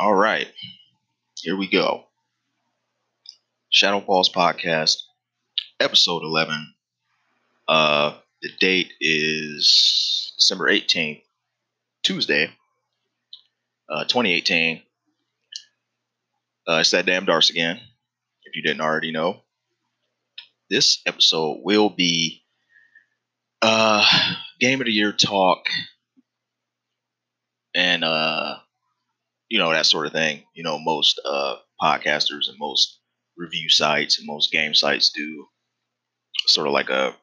All right. Here we go. Shadow Falls Podcast, episode 11. Uh, the date is December 18th, Tuesday, uh, 2018. Uh, it's that damn Darce again, if you didn't already know. This episode will be uh, Game of the Year talk and uh you know that sort of thing you know most uh podcasters and most review sites and most game sites do sort of like a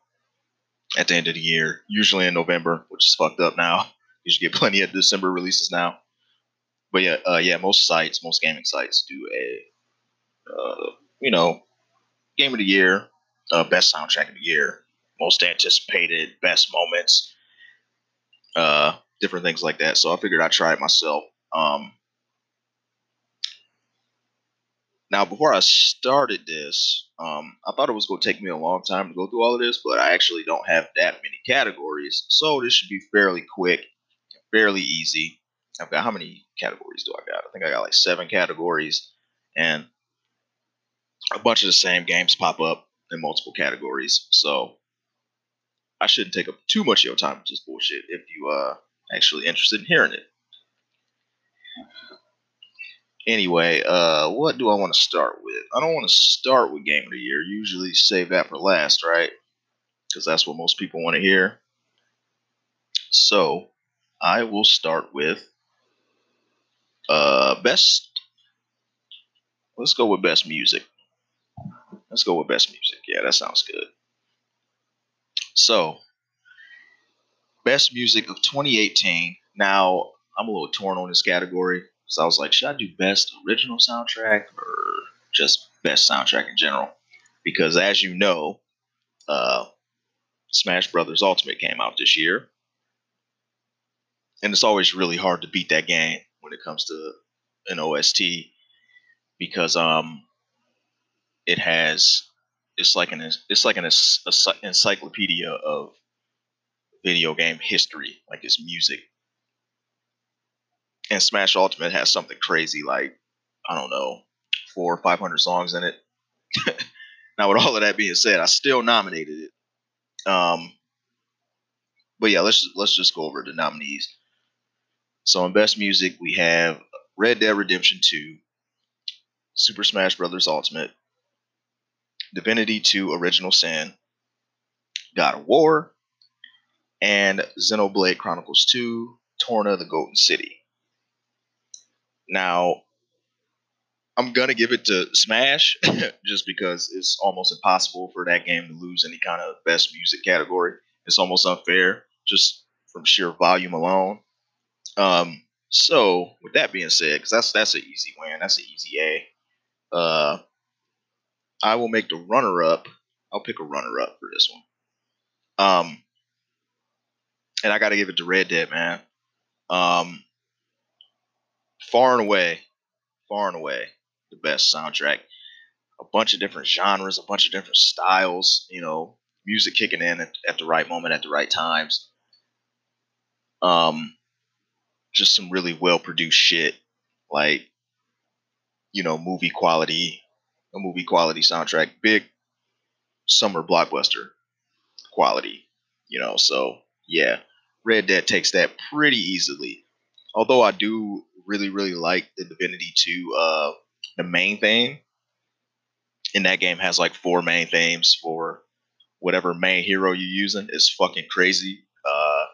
at the end of the year usually in november which is fucked up now you should get plenty of december releases now but yeah uh, yeah most sites most gaming sites do a uh, you know game of the year uh, best soundtrack of the year most anticipated best moments uh different things like that. So I figured I'd try it myself. Um, now, before I started this, um, I thought it was going to take me a long time to go through all of this, but I actually don't have that many categories. So this should be fairly quick, fairly easy. I've got how many categories do I got? I think I got like seven categories, and a bunch of the same games pop up in multiple categories. So I shouldn't take up too much of your time with this bullshit if you uh actually interested in hearing it. Anyway, uh, what do I want to start with? I don't want to start with Game of the Year. Usually save that for last, right? Because that's what most people want to hear. So, I will start with uh, best. Let's go with best music. Let's go with best music. Yeah, that sounds good. So, best music of 2018. Now, I'm a little torn on this category because I was like, should I do best original soundtrack or just best soundtrack in general? Because as you know, uh, Smash Brothers Ultimate came out this year, and it's always really hard to beat that game when it comes to an OST because um, it has it's like an it's like an encyclopedia of video game history, like its music. And Smash Ultimate has something crazy like I don't know, four or five hundred songs in it. now, with all of that being said, I still nominated it. Um, but yeah, let's let's just go over the nominees. So in best music, we have Red Dead Redemption 2, Super Smash Bros. Ultimate, Divinity 2 Original Sin, God of War, and Xenoblade Chronicles 2, Torna the Golden City. Now, I'm gonna give it to Smash just because it's almost impossible for that game to lose any kind of best music category. It's almost unfair just from sheer volume alone. Um, so with that being said, because that's that's an easy win, that's an easy A. Uh, I will make the runner up. I'll pick a runner up for this one. Um, and I got to give it to Red Dead, man. Um, far and away, far and away, the best soundtrack. A bunch of different genres, a bunch of different styles. You know, music kicking in at, at the right moment, at the right times. Um, just some really well produced shit, like you know, movie quality, a movie quality soundtrack, big summer blockbuster quality. You know, so yeah, Red Dead takes that pretty easily. Although I do really, really like the Divinity 2, uh, the main theme. And that game has like four main themes for whatever main hero you're using. It's fucking crazy. Uh,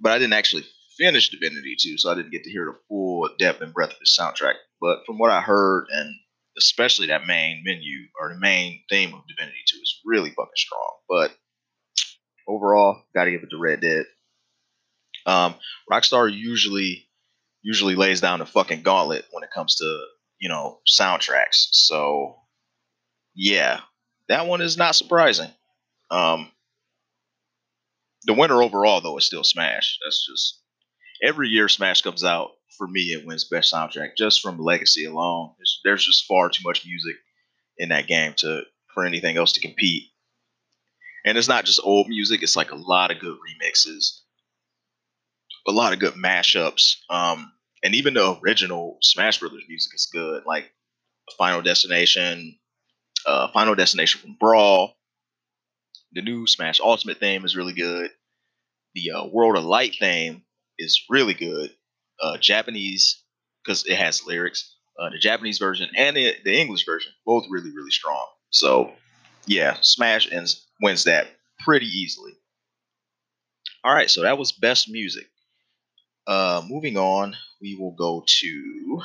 but I didn't actually finish Divinity 2, so I didn't get to hear the full depth and breadth of the soundtrack. But from what I heard, and especially that main menu or the main theme of Divinity 2 is really fucking strong. But overall, got to give it to Red Dead. Um, Rockstar usually usually lays down the fucking gauntlet when it comes to you know soundtracks. So yeah, that one is not surprising. Um, the winner overall though is still Smash. That's just every year Smash comes out for me it wins best soundtrack just from legacy alone. There's, there's just far too much music in that game to for anything else to compete and it's not just old music; it's like a lot of good remixes, a lot of good mashups. Um, and even the original Smash Brothers music is good. Like Final Destination, uh, Final Destination from Brawl. The new Smash Ultimate theme is really good. The uh, World of Light theme is really good. Uh, Japanese because it has lyrics. Uh, the Japanese version and the, the English version, both really really strong. So yeah, Smash ends, wins that pretty easily. All right, so that was best music. Uh, moving on, we will go to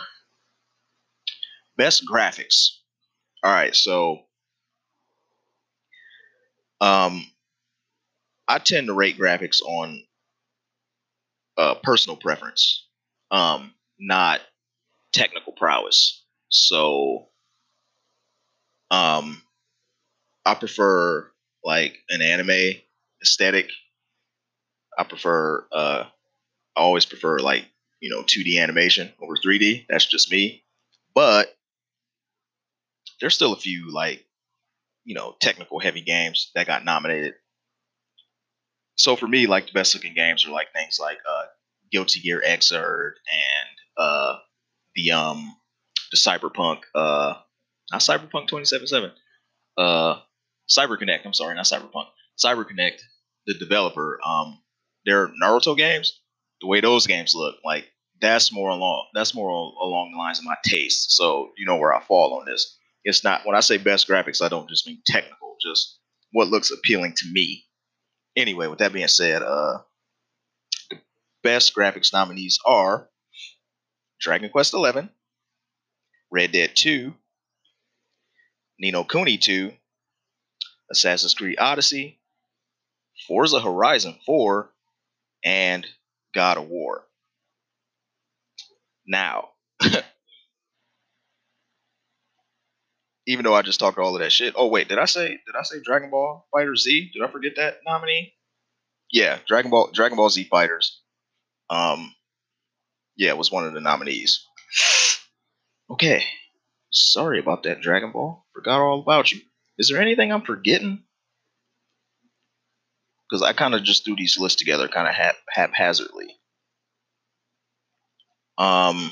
best graphics. All right, so um, I tend to rate graphics on uh, personal preference, um, not technical prowess. So, um, I prefer like an anime aesthetic. I prefer, uh, I always prefer like you know 2D animation over 3D. That's just me. But there's still a few like you know technical heavy games that got nominated. So for me, like the best looking games are like things like uh, Guilty Gear Xrd and uh, the um the Cyberpunk uh not Cyberpunk 2077 uh CyberConnect. I'm sorry, not Cyberpunk. CyberConnect, the developer. Um, their Naruto games, the way those games look, like that's more along that's more along the lines of my taste. So you know where I fall on this. It's not when I say best graphics, I don't just mean technical, just what looks appealing to me. Anyway, with that being said, uh, the best graphics nominees are Dragon Quest XI, Red Dead 2, Ni no Kuni 2, Assassin's Creed Odyssey, Forza Horizon 4, and God of War. Now, even though I just talked all of that shit. Oh wait, did I say did I say Dragon Ball Fighter Z? Did I forget that nominee? Yeah, Dragon Ball Dragon Ball Z Fighters. Um, yeah, was one of the nominees. Okay, sorry about that, Dragon Ball. Forgot all about you. Is there anything I'm forgetting? Because I kind of just threw these lists together, kind of hap- haphazardly. Um,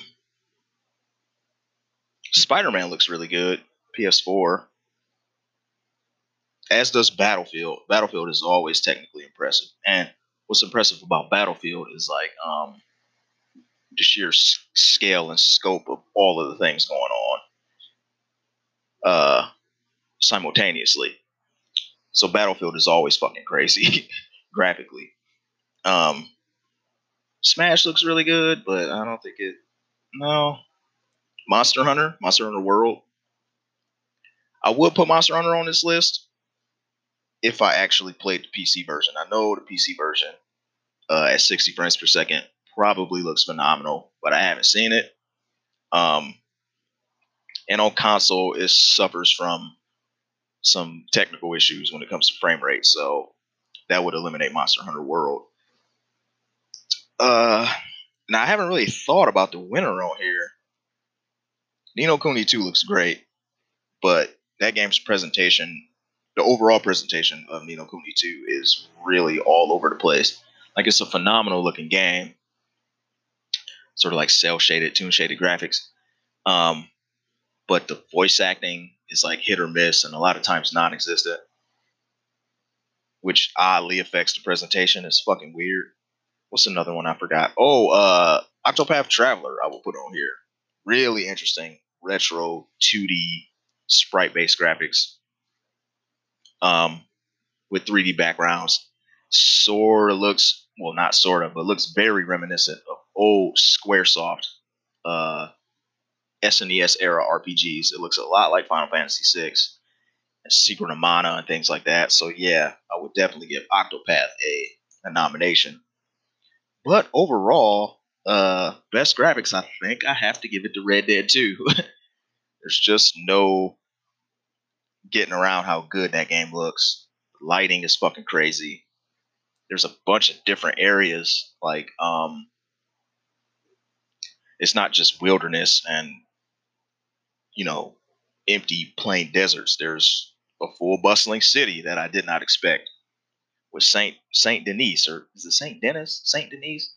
Spider Man looks really good. PS4. As does Battlefield. Battlefield is always technically impressive, and what's impressive about Battlefield is like um, the sheer s- scale and scope of all of the things going on uh, simultaneously. So Battlefield is always fucking crazy graphically. Um, Smash looks really good, but I don't think it. No, Monster Hunter, Monster Hunter World. I would put Monster Hunter on this list if I actually played the PC version. I know the PC version uh, at 60 frames per second probably looks phenomenal, but I haven't seen it. Um, and on console, it suffers from some technical issues when it comes to frame rate, so that would eliminate Monster Hunter World. Uh, now I haven't really thought about the winner on here. Ni no Kuni 2 looks great, but that game's presentation, the overall presentation of Ni no Kuni 2 is really all over the place. Like it's a phenomenal looking game, sort of like cel shaded, toon shaded graphics. Um, but the voice acting is like hit or miss, and a lot of times non-existent, which oddly affects the presentation. It's fucking weird. What's another one I forgot? Oh, uh, Octopath Traveler. I will put on here. Really interesting retro 2D sprite based graphics um, with 3D backgrounds. Sort of looks, well, not sort of, but looks very reminiscent of old Squaresoft uh, SNES era RPGs. It looks a lot like Final Fantasy VI and Secret of Mana and things like that. So, yeah, I would definitely give Octopath a, a nomination. But overall, uh, best graphics, I think I have to give it to Red Dead 2. There's just no getting around how good that game looks. Lighting is fucking crazy. There's a bunch of different areas. Like, um, it's not just wilderness and, you know, empty plain deserts. There's a full bustling city that I did not expect. With Saint Saint Denis or is it Saint Denis? Saint Denis?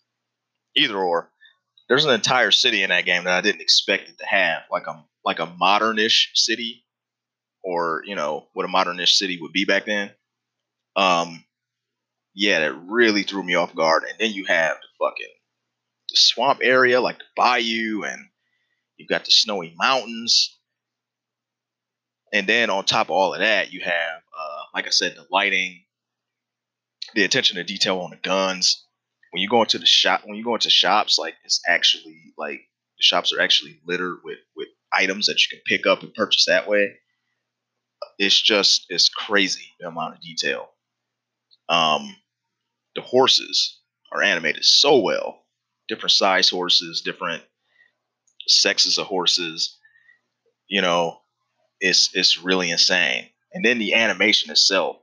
Either or. there's an entire city in that game that I didn't expect it to have, like a like a modernish city, or you know what a modernish city would be back then. Um, yeah, that really threw me off guard. And then you have the fucking the swamp area, like the bayou, and you've got the snowy mountains. And then on top of all of that, you have, uh, like I said, the lighting, the attention to detail on the guns. When you go into the shop, when you go into shops, like it's actually like the shops are actually littered with with items that you can pick up and purchase that way. It's just it's crazy the amount of detail. Um, the horses are animated so well. Different size horses, different sexes of horses. You know, it's it's really insane. And then the animation itself,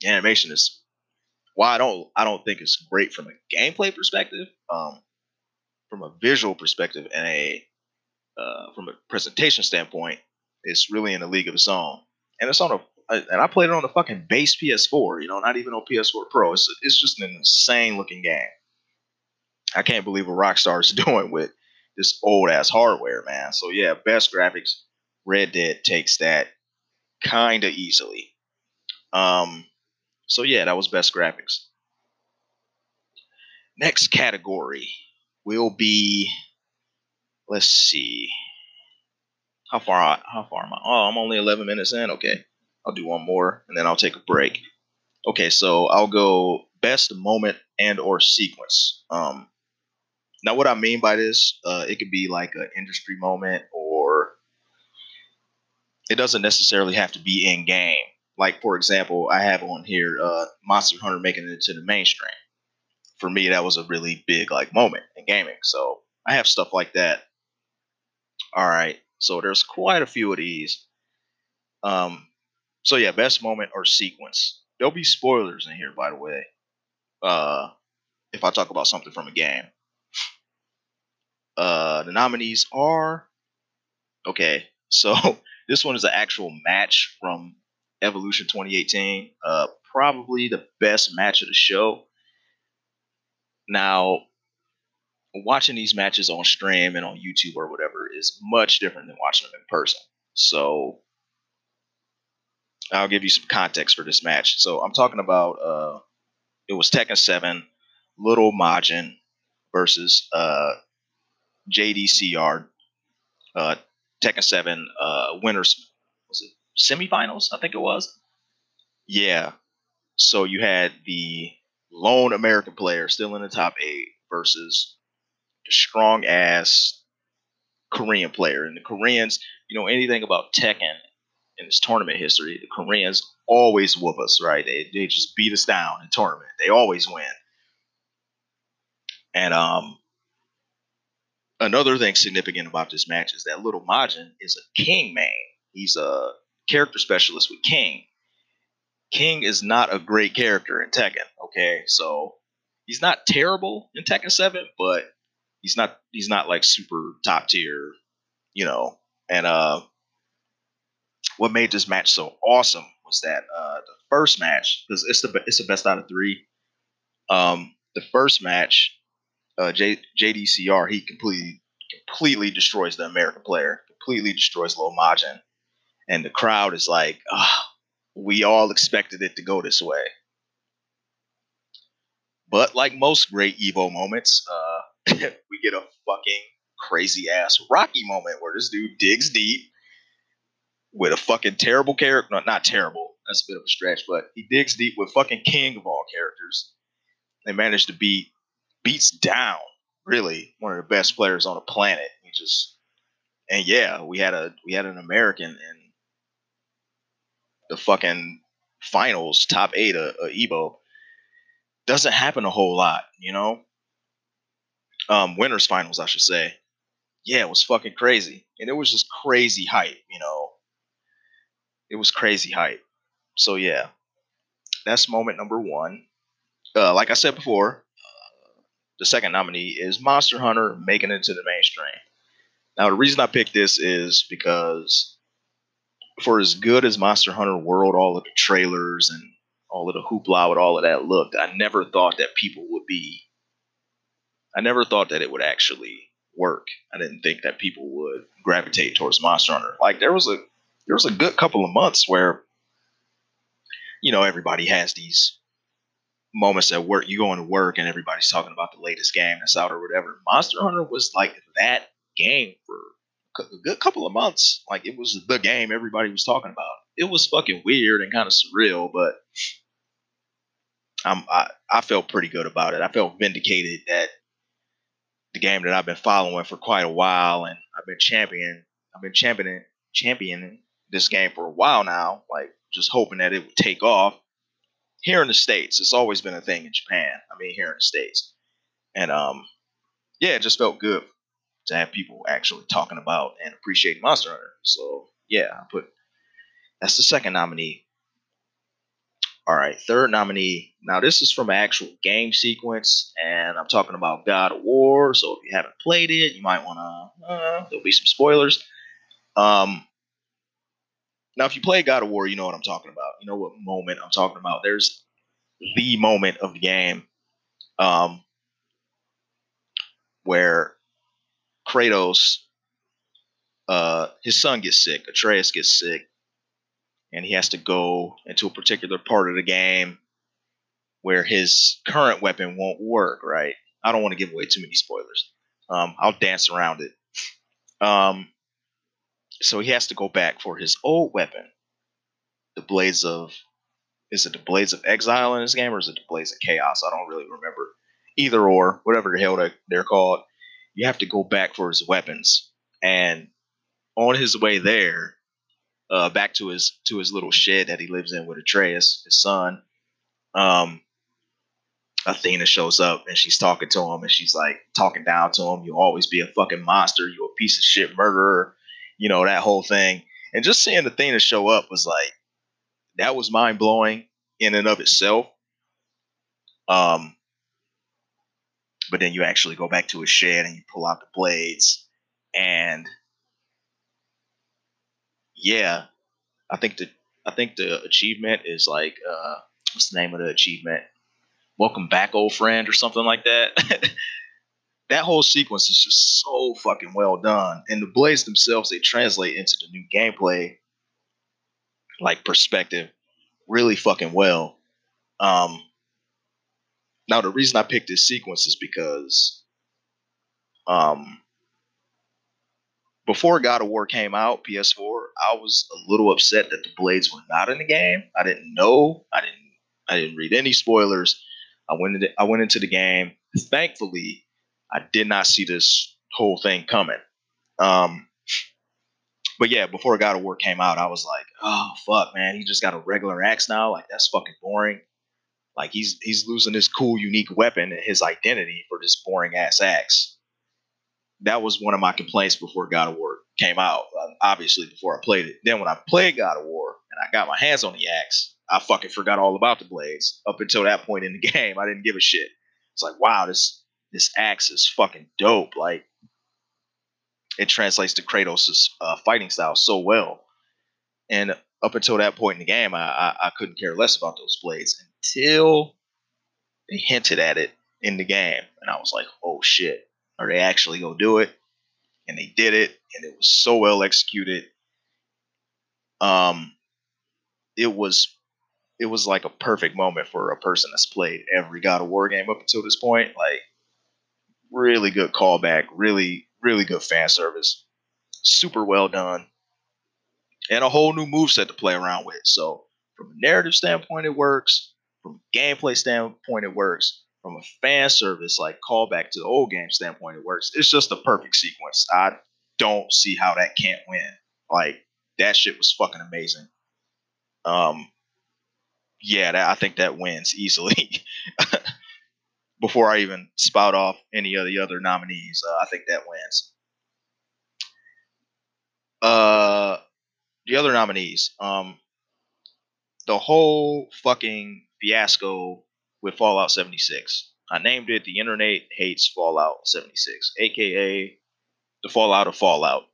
the animation is why I don't I don't think it's great from a gameplay perspective, um, from a visual perspective, and a uh, from a presentation standpoint, it's really in a league of its own. And it's on a and I played it on the fucking base PS4. You know, not even on PS4 Pro. It's it's just an insane looking game. I can't believe what Rockstar is doing with this old ass hardware, man. So yeah, best graphics. Red Dead takes that kind of easily. Um, so yeah, that was best graphics. Next category will be, let's see, how far how far am I? Oh, I'm only 11 minutes in. Okay, I'll do one more and then I'll take a break. Okay, so I'll go best moment and or sequence. Um, now, what I mean by this, uh, it could be like an industry moment, or it doesn't necessarily have to be in game. Like, for example, I have on here uh, Monster Hunter making it to the mainstream. For me, that was a really big like moment in gaming. So I have stuff like that. All right, so there's quite a few of these. Um, so yeah, best moment or sequence. There'll be spoilers in here, by the way. Uh, if I talk about something from a game. Uh, the nominees are okay. So this one is an actual match from Evolution 2018. Uh, probably the best match of the show. Now, watching these matches on stream and on YouTube or whatever is much different than watching them in person. So I'll give you some context for this match. So I'm talking about uh, it was Tekken 7, Little Majin versus uh, JDCR, uh, Tekken 7 uh, winners. Was it semifinals? I think it was. Yeah. So you had the lone American player still in the top eight versus the strong ass Korean player. And the Koreans, you know anything about Tekken in this tournament history, the Koreans always whoop us, right? They, they just beat us down in tournament. They always win. And um, another thing significant about this match is that Little Majin is a King main. He's a character specialist with King. King is not a great character in Tekken. Okay, so he's not terrible in Tekken Seven, but he's not he's not like super top tier, you know. And uh, what made this match so awesome was that uh, the first match because it's the it's the best out of three. Um, the first match, uh, J, JDCR he completely completely destroys the American player, completely destroys Lil Majin, and the crowd is like, oh, we all expected it to go this way. But like most great Evo moments, uh, we get a fucking crazy ass Rocky moment where this dude digs deep with a fucking terrible character. Not, not terrible. That's a bit of a stretch, but he digs deep with fucking king of all characters. They managed to beat beats down really one of the best players on the planet. He just and yeah, we had a we had an American in the fucking finals, top eight of, Evo. Doesn't happen a whole lot, you know. Um, winners finals, I should say. Yeah, it was fucking crazy, and it was just crazy hype, you know it was crazy hype. So yeah, that's moment number one. Uh, like I said before, the second nominee is Monster Hunter making it to the mainstream. Now the reason I picked this is because for as good as Monster Hunter World, all of the trailers and all of the hoopla with all of that looked, I never thought that people would be. I never thought that it would actually work. I didn't think that people would gravitate towards Monster Hunter. Like there was a there was a good couple of months where you know everybody has these moments at work. You go into work and everybody's talking about the latest game that's out or whatever. Monster Hunter was like that game for a good couple of months. Like it was the game everybody was talking about. It was fucking weird and kind of surreal, but I'm, I I felt pretty good about it. I felt vindicated that the game that I've been following for quite a while, and I've been championing, I've been championing championing this game for a while now. Like just hoping that it would take off. Here in the states, it's always been a thing in Japan. I mean, here in the states, and um, yeah, it just felt good to have people actually talking about and appreciating Monster Hunter. So yeah, I put that's the second nominee. All right, third nominee. Now this is from an actual game sequence, and I'm talking about God of War. So if you haven't played it, you might want to. Uh, there'll be some spoilers. Um, now if you play God of War, you know what I'm talking about. You know what moment I'm talking about. There's the moment of the game um, where Kratos, uh, his son gets sick. Atreus gets sick, and he has to go into a particular part of the game where his current weapon won't work. Right? I don't want to give away too many spoilers. Um, I'll dance around it. Um, so he has to go back for his old weapon, the Blades of. Is it the Blades of Exile in this game, or is it the Blades of Chaos? I don't really remember. Either or, whatever the hell they're called you have to go back for his weapons. And on his way there, uh, back to his to his little shed that he lives in with Atreus, his son, um, Athena shows up and she's talking to him and she's like talking down to him. You'll always be a fucking monster. You're a piece of shit murderer. You know that whole thing. And just seeing Athena show up was like that was mind blowing in and of itself. Um, but then you actually go back to a shed and you pull out the blades and yeah i think the i think the achievement is like uh what's the name of the achievement welcome back old friend or something like that that whole sequence is just so fucking well done and the blades themselves they translate into the new gameplay like perspective really fucking well um now, the reason I picked this sequence is because um, before God of War came out, PS4, I was a little upset that the blades were not in the game. I didn't know. I didn't. I didn't read any spoilers. I went into I went into the game. Thankfully, I did not see this whole thing coming. Um, but yeah, before God of War came out, I was like, oh fuck, man, he just got a regular axe now. Like that's fucking boring. Like he's he's losing his cool, unique weapon and his identity for this boring ass axe. That was one of my complaints before God of War came out. Uh, obviously, before I played it. Then when I played God of War and I got my hands on the axe, I fucking forgot all about the blades. Up until that point in the game, I didn't give a shit. It's like, wow, this this axe is fucking dope. Like it translates to Kratos' uh, fighting style so well. And up until that point in the game, I, I, I couldn't care less about those blades until they hinted at it in the game, and I was like, "Oh shit, are they actually gonna do it?" And they did it, and it was so well executed. Um, it was it was like a perfect moment for a person that's played every God of War game up until this point. Like, really good callback, really really good fan service, super well done and a whole new move set to play around with. So from a narrative standpoint, it works. From a gameplay standpoint, it works. From a fan service, like callback to the old game standpoint, it works. It's just a perfect sequence. I don't see how that can't win. Like that shit was fucking amazing. Um, yeah, that, I think that wins easily. Before I even spout off any of the other nominees, uh, I think that wins. Uh, the other nominees, um, the whole fucking fiasco with Fallout 76. I named it The Internet Hates Fallout 76, aka the Fallout of Fallout.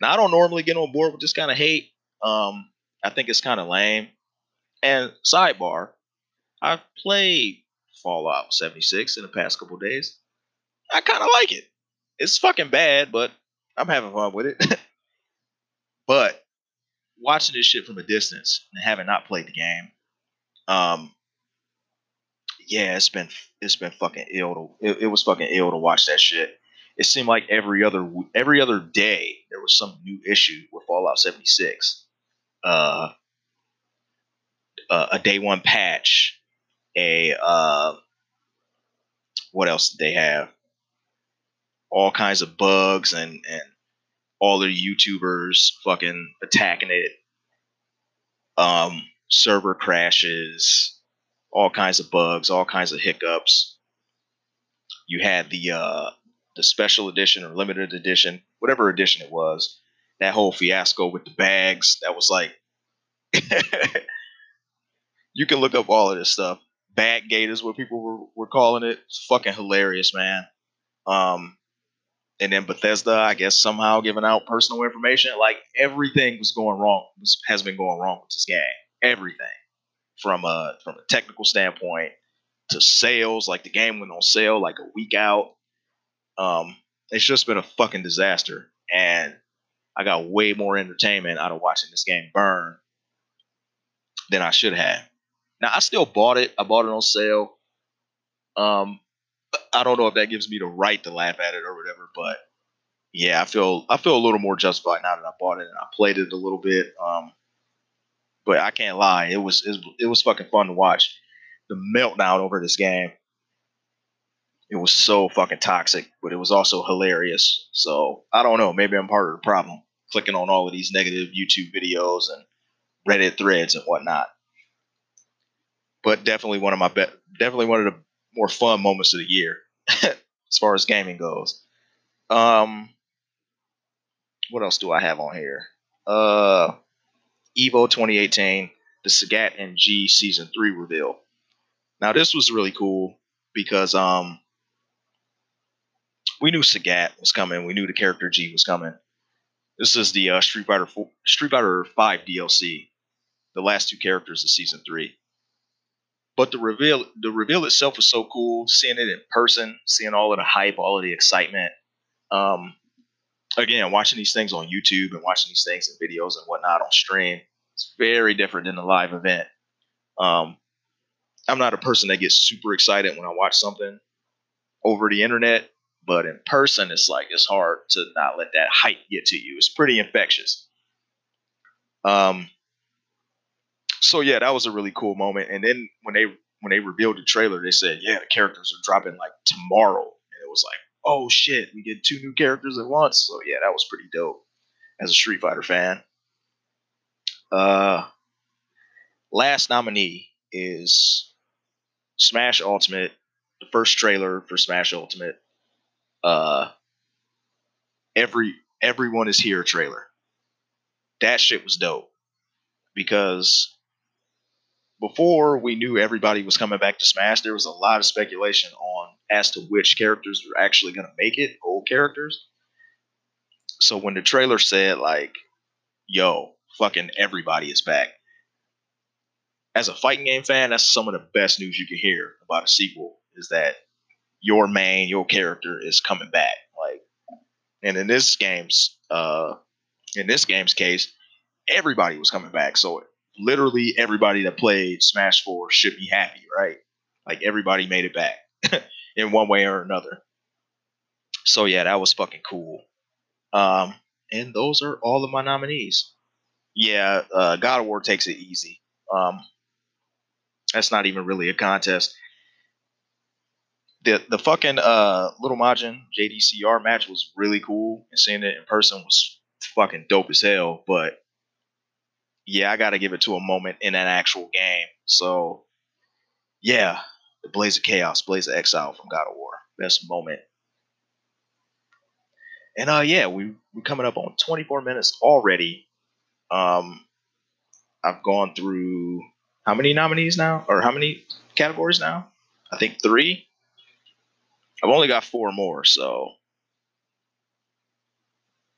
Now, I don't normally get on board with this kind of hate. Um, I think it's kind of lame. And sidebar, I've played Fallout 76 in the past couple days. I kind of like it. it's fucking bad, but I'm having fun with it. but watching this shit from a distance and having not played the game, um, yeah, it's been it's been fucking ill. To, it, it was fucking ill to watch that shit. It seemed like every other every other day there was some new issue with Fallout 76. Uh, uh, a day one patch, a uh, what else did they have? All kinds of bugs and and all the YouTubers fucking attacking it. Um, server crashes, all kinds of bugs, all kinds of hiccups. You had the uh, the special edition or limited edition, whatever edition it was. That whole fiasco with the bags, that was like you can look up all of this stuff. Bag gate is what people were, were calling it. It's fucking hilarious, man. Um, and then Bethesda, I guess, somehow giving out personal information. Like everything was going wrong, has been going wrong with this game. Everything from a from a technical standpoint to sales. Like the game went on sale like a week out. Um, it's just been a fucking disaster, and I got way more entertainment out of watching this game burn than I should have. Now I still bought it. I bought it on sale. Um, I don't know if that gives me the right to laugh at it or whatever, but yeah, I feel I feel a little more justified now that I bought it and I played it a little bit. Um, but I can't lie, it was it was, fucking fun to watch. The meltdown over this game. It was so fucking toxic, but it was also hilarious. So I don't know. Maybe I'm part of the problem. Clicking on all of these negative YouTube videos and Reddit threads and whatnot but definitely one of my be- definitely one of the more fun moments of the year as far as gaming goes. Um, what else do I have on here? Uh, Evo 2018, the Sagat and G season three reveal. Now this was really cool because um, we knew Sagat was coming. We knew the character G was coming. This is the uh, Street Fighter 4, Street Fighter 5 DLC, the last two characters of season three. But the reveal, the reveal itself was so cool. Seeing it in person, seeing all of the hype, all of the excitement. Um, again, watching these things on YouTube and watching these things in videos and whatnot on stream, it's very different than the live event. Um, I'm not a person that gets super excited when I watch something over the internet, but in person, it's like it's hard to not let that hype get to you. It's pretty infectious. Um, so yeah, that was a really cool moment. And then when they when they revealed the trailer, they said, yeah, the characters are dropping like tomorrow, and it was like, oh shit, we get two new characters at once. So yeah, that was pretty dope as a Street Fighter fan. Uh, last nominee is Smash Ultimate, the first trailer for Smash Ultimate. Uh, every everyone is here trailer. That shit was dope because before we knew everybody was coming back to Smash, there was a lot of speculation on as to which characters were actually going to make it, old characters. So when the trailer said like, "Yo, fucking everybody is back," as a fighting game fan, that's some of the best news you can hear about a sequel. Is that your main, your character is coming back? Like, and in this game's, uh, in this game's case, everybody was coming back. So literally everybody that played Smash 4 should be happy, right? Like everybody made it back in one way or another. So yeah, that was fucking cool. Um, and those are all of my nominees. Yeah, uh, God of War takes it easy. Um, that's not even really a contest. The the fucking uh, Little Majin JDCR match was really cool, and seeing it in person was fucking dope as hell. But yeah, I got to give it to a moment in an actual game. So, yeah, the Blades of Chaos, Blades of Exile from God of War, best moment. And uh, yeah, we we're coming up on 24 minutes already. Um, I've gone through how many nominees now, or how many categories now? I think three. I've only got four more, so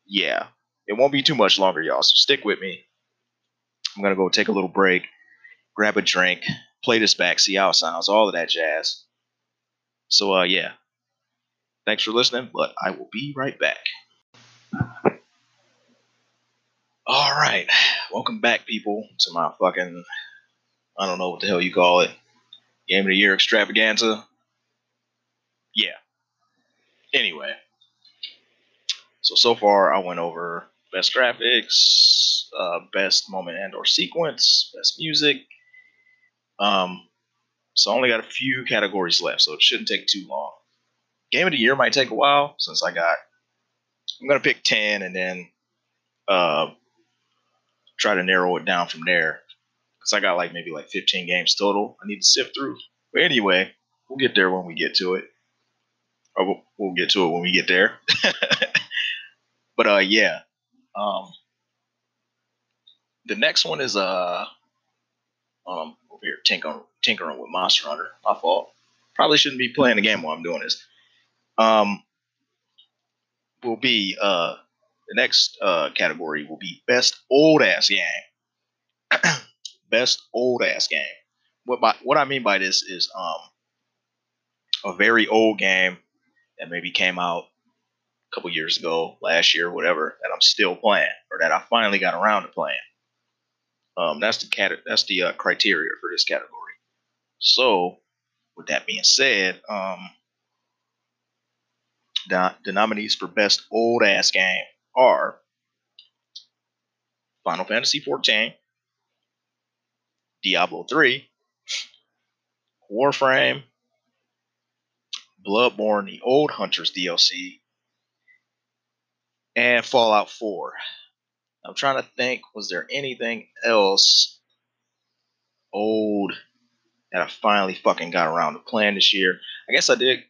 yeah, it won't be too much longer, y'all. So stick with me. I'm gonna go take a little break, grab a drink, play this back, see how it sounds, all of that jazz. So uh yeah. Thanks for listening, but I will be right back. All right, welcome back, people, to my fucking I don't know what the hell you call it, game of the year extravaganza. Yeah. Anyway, so so far I went over best graphics, uh, best moment and or sequence, best music. Um, so I only got a few categories left, so it shouldn't take too long. Game of the year might take a while since I got. I'm gonna pick ten and then uh, try to narrow it down from there because I got like maybe like 15 games total. I need to sift through. But anyway, we'll get there when we get to it, or we'll, we'll get to it when we get there. but uh, yeah. Um, the next one is uh, um, over here tinkering, tinkering with Monster Hunter. My fault. Probably shouldn't be playing the game while I'm doing this. Um, will be uh, the next uh category will be best old ass game. best old ass game. What by, what I mean by this is um a very old game that maybe came out couple years ago, last year, whatever, that I'm still playing or that I finally got around to playing. Um, that's the cat. That's the uh, criteria for this category. So, with that being said, um, the, the nominees for best old ass game are Final Fantasy XIV, Diablo 3, Warframe, Bloodborne, the Old Hunters DLC, and Fallout 4. I'm trying to think, was there anything else old that I finally fucking got around to playing this year? I guess I did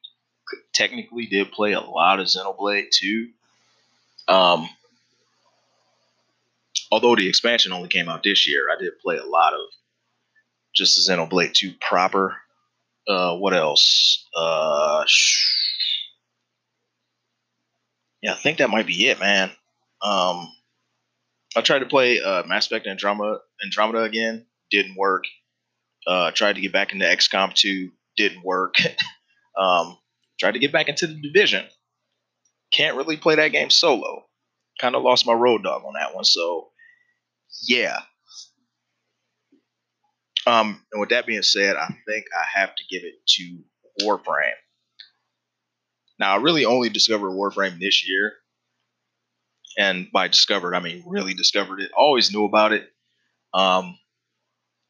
technically did play a lot of Xenoblade 2. Um, although the expansion only came out this year, I did play a lot of just Xenoblade 2 proper. Uh, what else? Uh, yeah, I think that might be it, man. Um, I tried to play uh, Mass Effect Andromeda, Andromeda again, didn't work. Uh, tried to get back into XCOM 2, didn't work. um, tried to get back into the Division, can't really play that game solo. Kind of lost my road dog on that one, so yeah, um, and with that being said, I think I have to give it to Warframe. Now, I really only discovered Warframe this year. And by discovered, I mean really discovered it. Always knew about it. Um,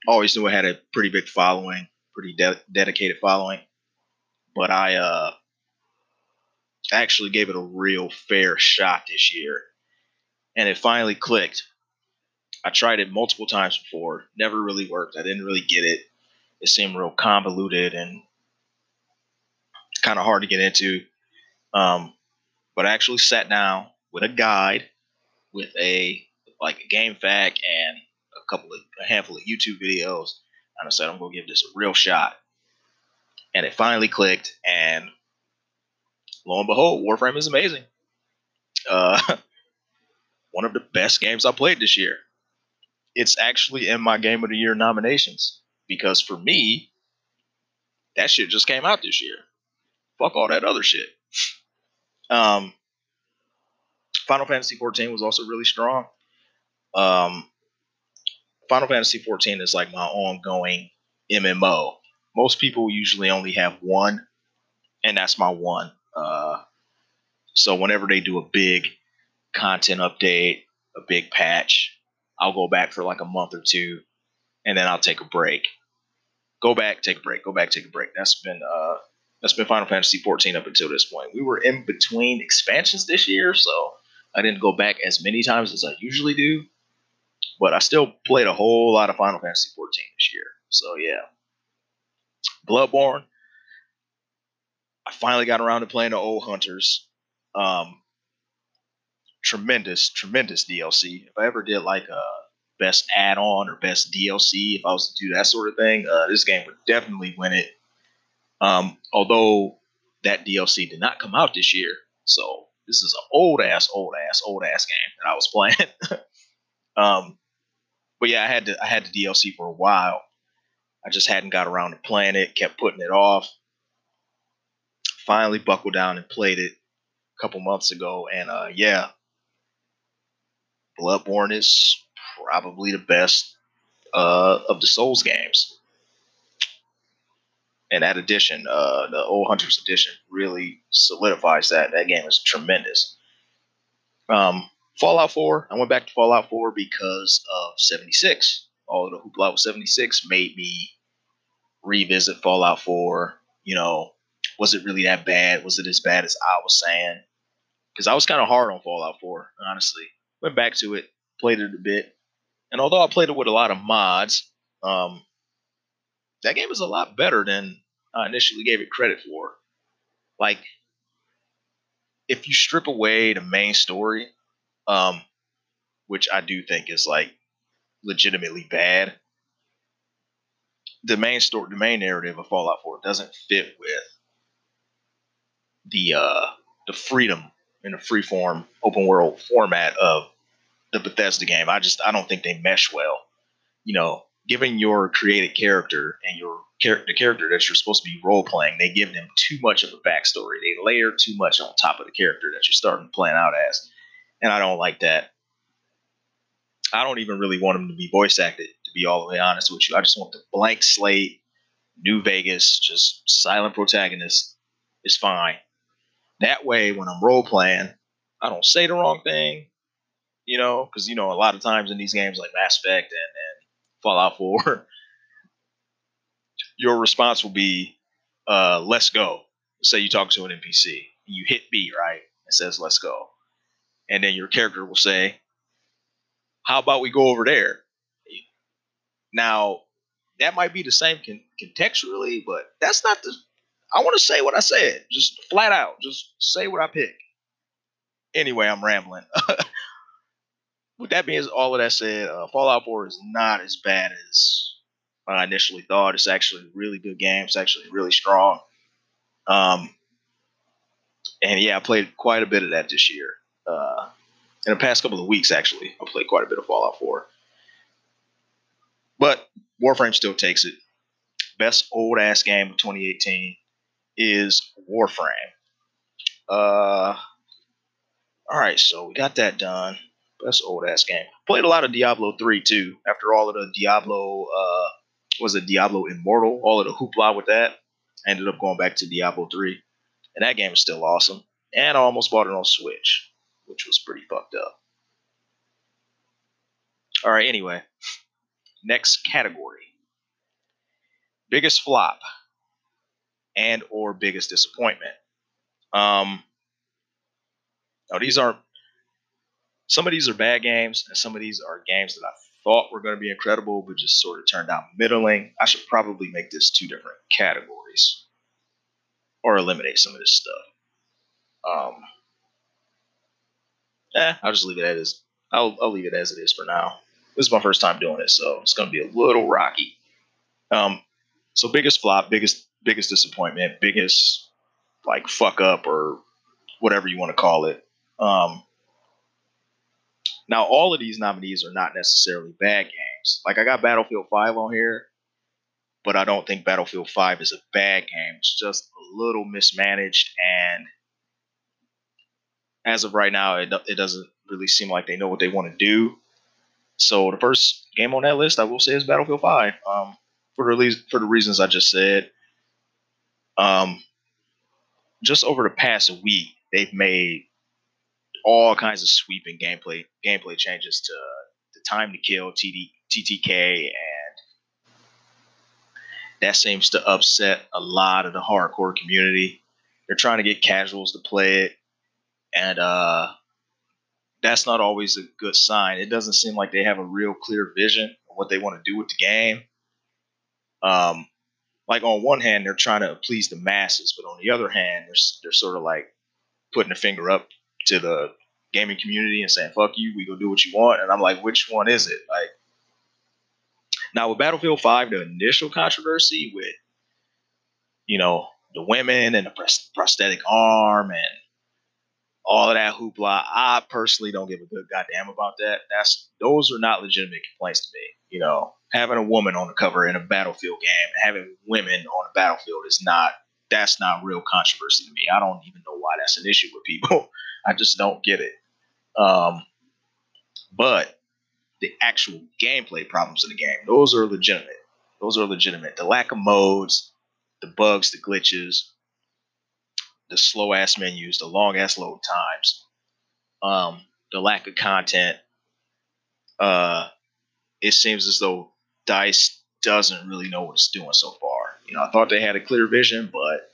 always knew it had a pretty big following, pretty de- dedicated following. But I uh, actually gave it a real fair shot this year. And it finally clicked. I tried it multiple times before, never really worked. I didn't really get it. It seemed real convoluted and kind of hard to get into. Um, but I actually sat down with a guide, with a like a GameFAQ and a couple of a handful of YouTube videos, and I said I'm gonna give this a real shot. And it finally clicked, and lo and behold, Warframe is amazing. Uh, one of the best games I played this year it's actually in my game of the year nominations because for me, that shit just came out this year. Fuck all that other shit. Um, Final Fantasy 14 was also really strong. Um, Final Fantasy 14 is like my ongoing MMO. Most people usually only have one, and that's my one. Uh, so whenever they do a big content update, a big patch, I'll go back for like a month or two, and then I'll take a break. Go back, take a break. Go back, take a break. That's been uh, that's been Final Fantasy 14 up until this point. We were in between expansions this year, so I didn't go back as many times as I usually do. But I still played a whole lot of Final Fantasy 14 this year. So yeah. Bloodborne. I finally got around to playing the old hunters. Um, tremendous, tremendous DLC. If I ever did like a best add-on or best DLC, if I was to do that sort of thing, uh, this game would definitely win it. Um, although that DLC did not come out this year, so this is an old ass, old ass, old ass game that I was playing. um, but yeah, I had to, I had the DLC for a while. I just hadn't got around to playing it, kept putting it off. finally buckled down and played it a couple months ago, and uh, yeah, Bloodborne is probably the best uh, of the Souls games. And that edition, uh, the Old Hunters edition, really solidifies that. That game is tremendous. Um, Fallout 4, I went back to Fallout 4 because of 76. All the hoopla with 76 made me revisit Fallout 4. You know, was it really that bad? Was it as bad as I was saying? Because I was kind of hard on Fallout 4, honestly. Went back to it, played it a bit, and although I played it with a lot of mods, um, that game is a lot better than I initially gave it credit for. Like, if you strip away the main story, um, which I do think is like legitimately bad, the main story, the main narrative of Fallout 4 doesn't fit with the uh, the freedom in the freeform open world format of the Bethesda game. I just I don't think they mesh well. You know, giving your created character and your char- the character that you're supposed to be role playing, they give them too much of a backstory. They layer too much on top of the character that you're starting playing out as, and I don't like that. I don't even really want them to be voice acted. To be all the way honest with you, I just want the blank slate, New Vegas, just silent protagonist is fine. That way, when I'm role playing, I don't say the wrong thing, you know, because you know a lot of times in these games like Mass Effect and, and Fallout 4, your response will be, uh, "Let's go." Say you talk to an NPC, you hit B, right? It says "Let's go," and then your character will say, "How about we go over there?" Now, that might be the same con- contextually, but that's not the. I want to say what I said, just flat out, just say what I pick. Anyway, I'm rambling. with that being all of that said, uh, Fallout 4 is not as bad as I initially thought. It's actually a really good game. It's actually really strong. Um, and yeah, I played quite a bit of that this year. Uh, in the past couple of weeks, actually, I played quite a bit of Fallout 4. But Warframe still takes it. Best old ass game of 2018 is Warframe. Uh, all right, so we got that done. That's old ass game. Played a lot of Diablo 3 too. After all of the Diablo, uh, was it Diablo Immortal? All of the hoopla with that. I ended up going back to Diablo 3. And that game is still awesome. And I almost bought it on Switch, which was pretty fucked up. All right, anyway. Next category. Biggest flop and or biggest disappointment. Um, now these aren't some of these are bad games, and some of these are games that I thought were going to be incredible, but just sort of turned out middling. I should probably make this two different categories or eliminate some of this stuff. Um, eh, I'll just leave it as I'll, I'll leave it as it is for now. This is my first time doing it, so it's going to be a little rocky. Um, so biggest flop, biggest biggest disappointment, biggest like fuck up or whatever you want to call it. Um, now, all of these nominees are not necessarily bad games. Like I got Battlefield 5 on here, but I don't think Battlefield 5 is a bad game. It's just a little mismanaged, and as of right now, it, it doesn't really seem like they know what they want to do. So the first game on that list, I will say, is Battlefield 5. Um, for the for the reasons I just said. Um, just over the past week, they've made all kinds of sweeping gameplay gameplay changes to the time to kill TD, TTK, and that seems to upset a lot of the hardcore community. They're trying to get casuals to play it, and uh, that's not always a good sign. It doesn't seem like they have a real clear vision of what they want to do with the game. Um, like on one hand, they're trying to please the masses, but on the other hand, they're they're sort of like putting a finger up to the gaming community and saying "fuck you," we go do what you want, and I'm like, which one is it? Like now with Battlefield Five, the initial controversy with you know the women and the prosthetic arm and all of that hoopla. I personally don't give a good goddamn about that. That's those are not legitimate complaints to me. You know, having a woman on the cover in a battlefield game, having women on a battlefield is not that's not real controversy to me. I don't even know why that's an issue with people. I just don't get it. Um, but the actual gameplay problems in the game, those are legitimate. Those are legitimate. The lack of modes, the bugs, the glitches, the slow ass menus, the long ass load times, um, the lack of content. Uh, it seems as though Dice doesn't really know what it's doing so far. You know, I thought they had a clear vision, but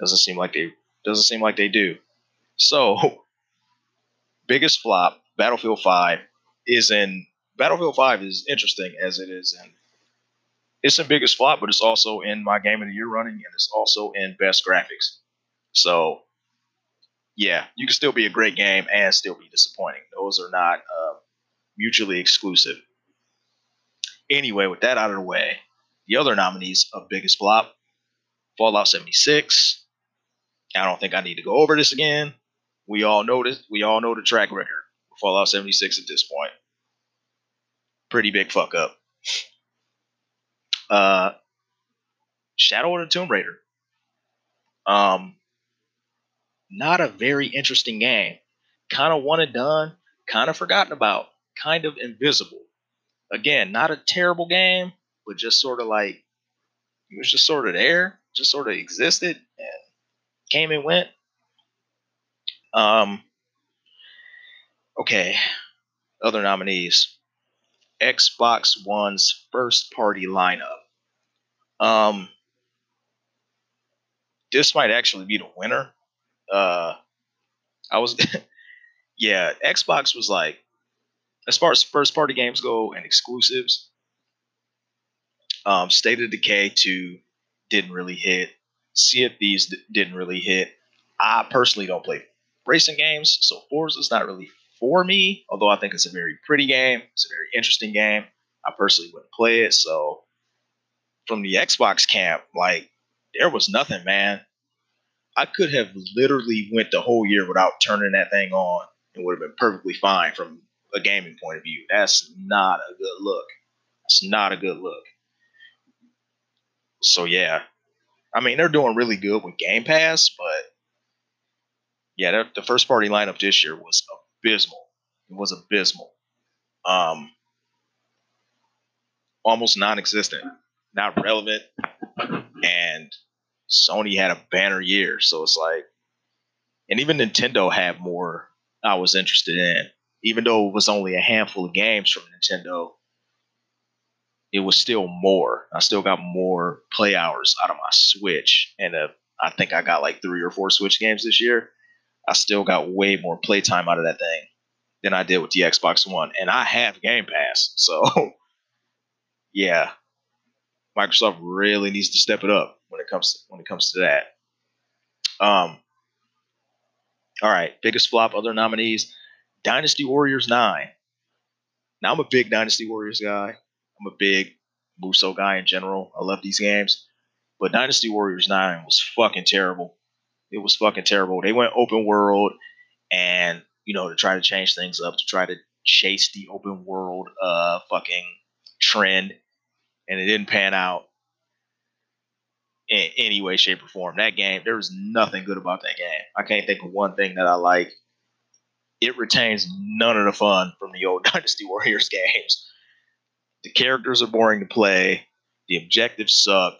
doesn't seem like they doesn't seem like they do. So, biggest flop, Battlefield 5 is in Battlefield 5 is interesting as it is in it's in biggest flop, but it's also in my game of the year running, and it's also in best graphics. So, yeah, you can still be a great game and still be disappointing. Those are not uh, mutually exclusive. Anyway, with that out of the way, the other nominees of biggest flop Fallout 76. I don't think I need to go over this again. We all know this. We all know the track record Fallout 76 at this point. Pretty big fuck up. Uh, Shadow of the Tomb Raider. Um, not a very interesting game. Kind of one and done. Kind of forgotten about. Kind of invisible. Again, not a terrible game, but just sort of like it was just sort of there, just sort of existed and came and went. Um, okay, other nominees. Xbox One's first party lineup. Um, this might actually be the winner. Uh, I was, yeah, Xbox was like, as far as first party games go and exclusives, um, State of Decay 2 didn't really hit. Sea of Thieves d- didn't really hit. I personally don't play racing games, so Forza is not really for me, although I think it's a very pretty game. It's a very interesting game. I personally wouldn't play it. So from the Xbox camp, like there was nothing, man. I could have literally went the whole year without turning that thing on and would have been perfectly fine from a gaming point of view. That's not a good look. That's not a good look. So yeah, I mean they're doing really good with Game Pass, but yeah, the first party lineup this year was abysmal. It was abysmal. Um, almost non-existent, not relevant, and Sony had a banner year. So it's like, and even Nintendo had more I was interested in, even though it was only a handful of games from Nintendo it was still more. I still got more play hours out of my Switch, and uh, I think I got like three or four Switch games this year. I still got way more playtime out of that thing than I did with the Xbox One, and I have Game Pass, so yeah, Microsoft really needs to step it up when it comes to, when it comes to that. Um, all right, biggest flop, other nominees: Dynasty Warriors Nine. Now I'm a big Dynasty Warriors guy. I'm a big Musou guy in general. I love these games. But Dynasty Warriors 9 was fucking terrible. It was fucking terrible. They went open world and, you know, to try to change things up, to try to chase the open world uh fucking trend. And it didn't pan out in any way, shape, or form. That game, there was nothing good about that game. I can't think of one thing that I like. It retains none of the fun from the old Dynasty Warriors games. The characters are boring to play. The objectives suck.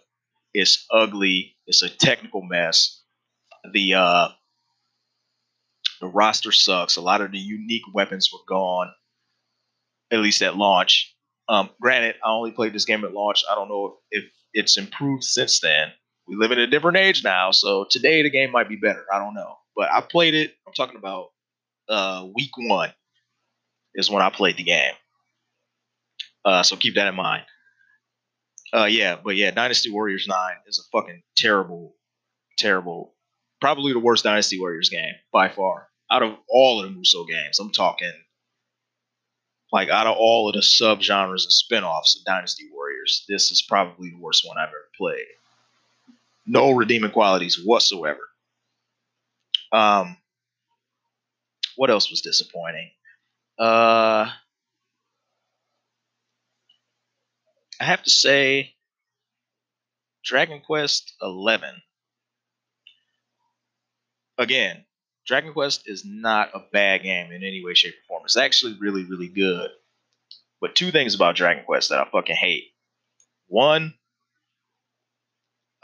It's ugly. It's a technical mess. The uh, the roster sucks. A lot of the unique weapons were gone, at least at launch. Um, granted, I only played this game at launch. I don't know if, if it's improved since then. We live in a different age now, so today the game might be better. I don't know, but I played it. I'm talking about uh, week one is when I played the game. Uh, so keep that in mind. Uh, yeah, but yeah, Dynasty Warriors 9 is a fucking terrible, terrible, probably the worst Dynasty Warriors game by far. Out of all of the Musou games, I'm talking like out of all of the subgenres and spin-offs of Dynasty Warriors, this is probably the worst one I've ever played. No redeeming qualities whatsoever. Um, what else was disappointing? Uh, I have to say, Dragon Quest Eleven again, Dragon Quest is not a bad game in any way, shape, or form. It's actually really, really good. But two things about Dragon Quest that I fucking hate. One,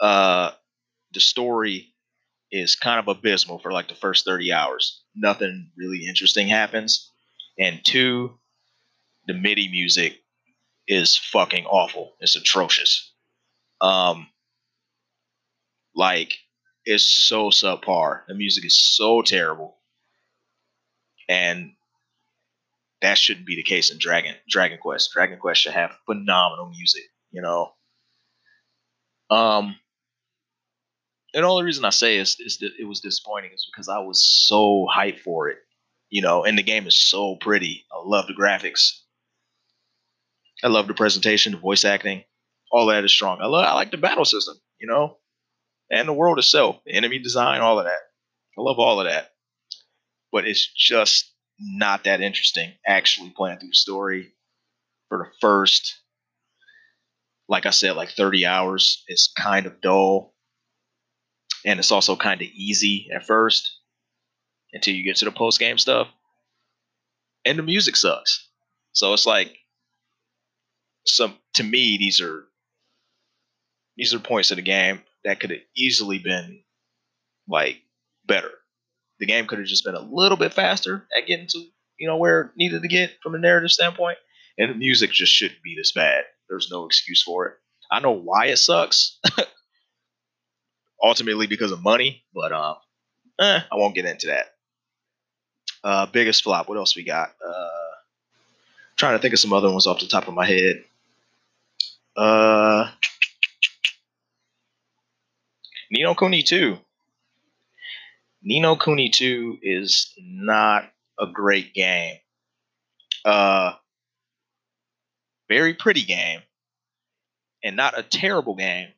uh, the story is kind of abysmal for like the first 30 hours. Nothing really interesting happens. And two, the MIDI music is fucking awful. It's atrocious. Um, like it's so subpar. The music is so terrible, and that shouldn't be the case in Dragon Dragon Quest. Dragon Quest should have phenomenal music. You know. Um, and the only reason I say is is that it was disappointing is because I was so hyped for it. You know, and the game is so pretty. I love the graphics. I love the presentation, the voice acting, all that is strong. I love, I like the battle system, you know, and the world itself, the enemy design, all of that. I love all of that, but it's just not that interesting. Actually, playing through the story for the first, like I said, like thirty hours is kind of dull, and it's also kind of easy at first until you get to the post game stuff, and the music sucks. So it's like some to me these are these are points of the game that could have easily been like better. The game could have just been a little bit faster at getting to you know where it needed to get from a narrative standpoint, and the music just shouldn't be this bad. There's no excuse for it. I know why it sucks. Ultimately because of money, but um, eh, I won't get into that. Uh, biggest flop. What else we got? Uh, trying to think of some other ones off the top of my head. Uh, Ni no Kuni 2. Ni no Kuni 2 is not a great game. Uh, very pretty game, and not a terrible game,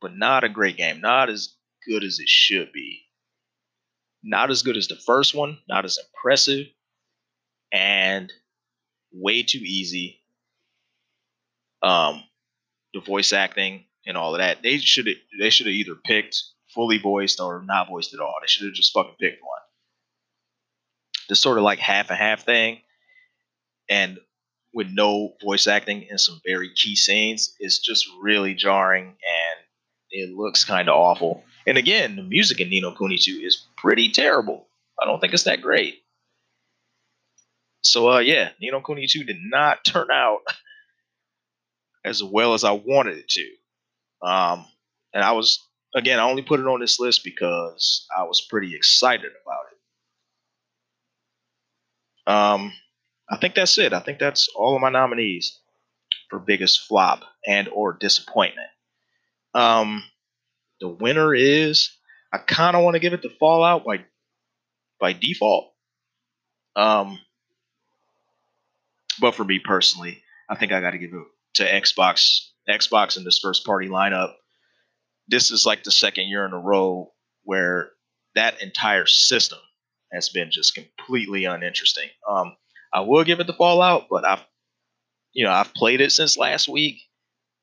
but not a great game. Not as good as it should be. Not as good as the first one, not as impressive, and way too easy. Um, the voice acting and all of that. They should they should have either picked fully voiced or not voiced at all. They should have just fucking picked one. This sort of like half and half thing, and with no voice acting in some very key scenes, is just really jarring and it looks kind of awful. And again, the music in Ni no Kuni 2 is pretty terrible. I don't think it's that great. So uh yeah, Ni no Kuni 2 did not turn out as well as I wanted it to. Um, and I was again, I only put it on this list because I was pretty excited about it. Um, I think that's it. I think that's all of my nominees for biggest flop and or disappointment. Um, the winner is I kind of want to give it to Fallout by by default. Um, but for me personally, I think I got to give it to Xbox, Xbox in this first party lineup. This is like the second year in a row where that entire system has been just completely uninteresting. Um, I will give it the Fallout, but I've, you know, I've played it since last week.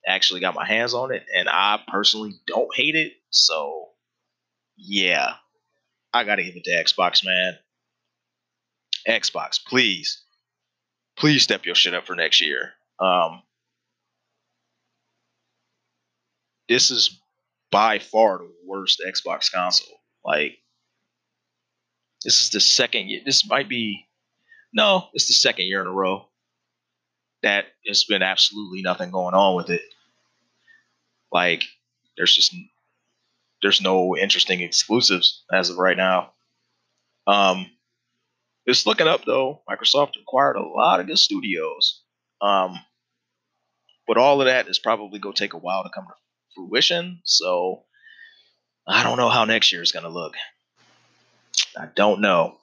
Actually, got my hands on it, and I personally don't hate it. So, yeah, I gotta give it to Xbox, man. Xbox, please, please step your shit up for next year. Um, this is by far the worst Xbox console. Like, this is the second year. This might be, no, it's the second year in a row that there's been absolutely nothing going on with it. Like, there's just there's no interesting exclusives as of right now. Um, just looking up though, Microsoft acquired a lot of good studios. Um, but all of that is probably going to take a while to come to fruition. So I don't know how next year is going to look. I don't know.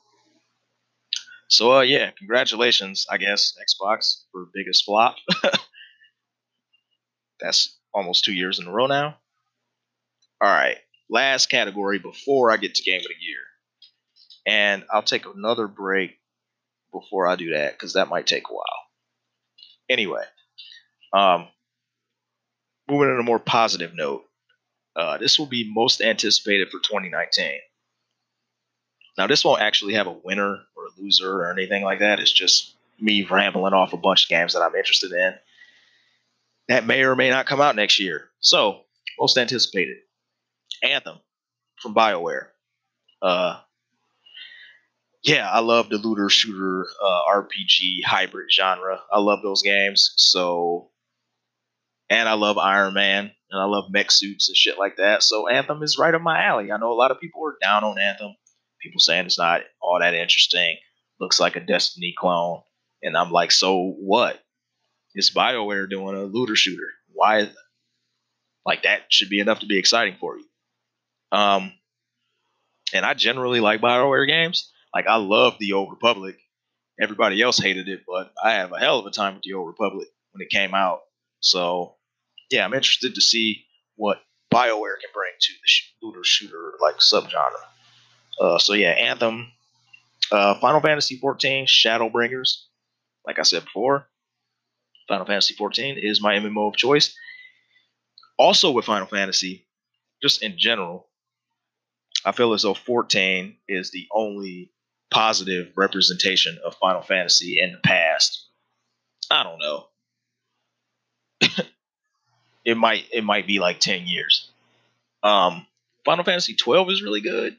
So uh, yeah, congratulations, I guess, Xbox for biggest flop. That's almost two years in a row now. All right, last category before I get to game of the year, and I'll take another break before I do that because that might take a while. Anyway, um, moving on a more positive note, uh, this will be most anticipated for 2019. Now, this won't actually have a winner or a loser or anything like that. It's just me rambling off a bunch of games that I'm interested in that may or may not come out next year. So, most anticipated Anthem from BioWare. Uh, yeah, I love the looter shooter uh, RPG hybrid genre. I love those games. So, and I love Iron Man and I love mech suits and shit like that. So Anthem is right up my alley. I know a lot of people are down on Anthem. People saying it's not all that interesting. Looks like a Destiny clone. And I'm like, so what? It's BioWare doing a looter shooter. Why? Like that should be enough to be exciting for you. Um, and I generally like BioWare games. Like I love the Old Republic. Everybody else hated it, but I have a hell of a time with the Old Republic when it came out. So yeah, I'm interested to see what BioWare can bring to the looter shooter like subgenre. Uh, so yeah, Anthem, uh, Final Fantasy 14, Shadowbringers. Like I said before, Final Fantasy 14 is my MMO of choice. Also with Final Fantasy, just in general, I feel as though 14 is the only positive representation of Final Fantasy in the past. I don't know. it might it might be like 10 years. Um, Final Fantasy 12 is really good,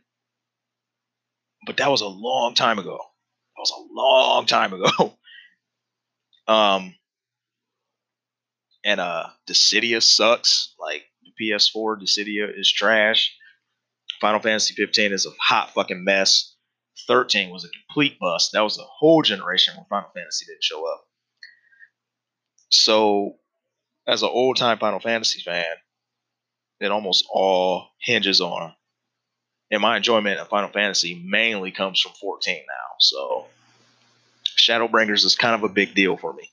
but that was a long time ago. That was a long time ago. um, and uh, Dissidia sucks. Like the PS4 Dissidia is trash. Final Fantasy 15 is a hot fucking mess. 13 was a complete bust. That was a whole generation where Final Fantasy didn't show up. So as an old time Final Fantasy fan, it almost all hinges on, and my enjoyment of Final Fantasy mainly comes from 14 now. So, Shadowbringers is kind of a big deal for me.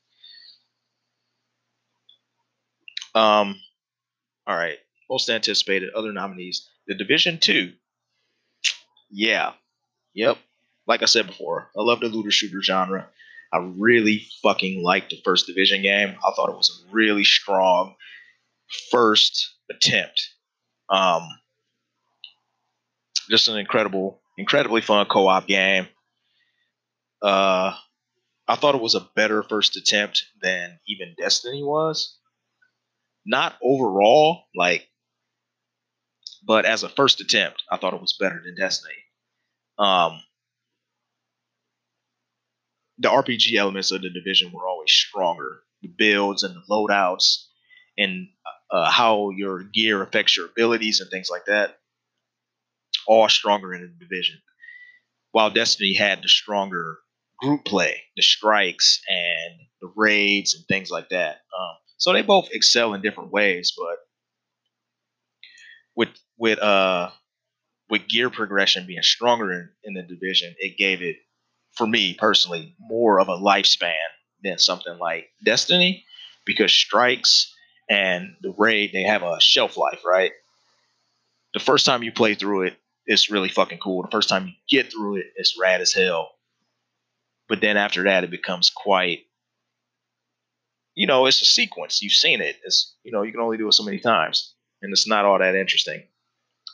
Um, all right, most anticipated other nominees: The Division Two. Yeah, yep. Like I said before, I love the looter shooter genre. I really fucking liked the first division game. I thought it was a really strong first attempt. Um, just an incredible, incredibly fun co-op game. Uh, I thought it was a better first attempt than even Destiny was. Not overall, like, but as a first attempt, I thought it was better than Destiny. Um, the RPG elements of the division were always stronger. The builds and the loadouts and uh, how your gear affects your abilities and things like that, all stronger in the division. While Destiny had the stronger group play, the strikes and the raids and things like that. Um, so they both excel in different ways, but with with uh with gear progression being stronger in, in the division, it gave it for me personally, more of a lifespan than something like Destiny because strikes and the raid they have a shelf life, right? The first time you play through it, it's really fucking cool. The first time you get through it, it's rad as hell. But then after that, it becomes quite, you know, it's a sequence. You've seen it. It's you know, you can only do it so many times, and it's not all that interesting.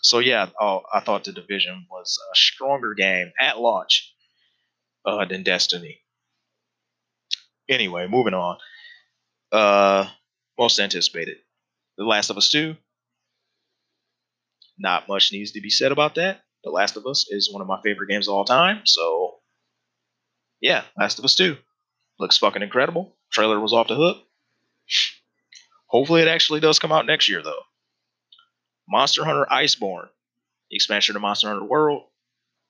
So yeah, oh, I thought the division was a stronger game at launch uh, than Destiny. Anyway, moving on. Uh, most anticipated. The Last of Us 2. Not much needs to be said about that. The Last of Us is one of my favorite games of all time, so yeah, Last of Us 2. Looks fucking incredible. Trailer was off the hook. Hopefully it actually does come out next year though. Monster Hunter Iceborne, the expansion of Monster Hunter World.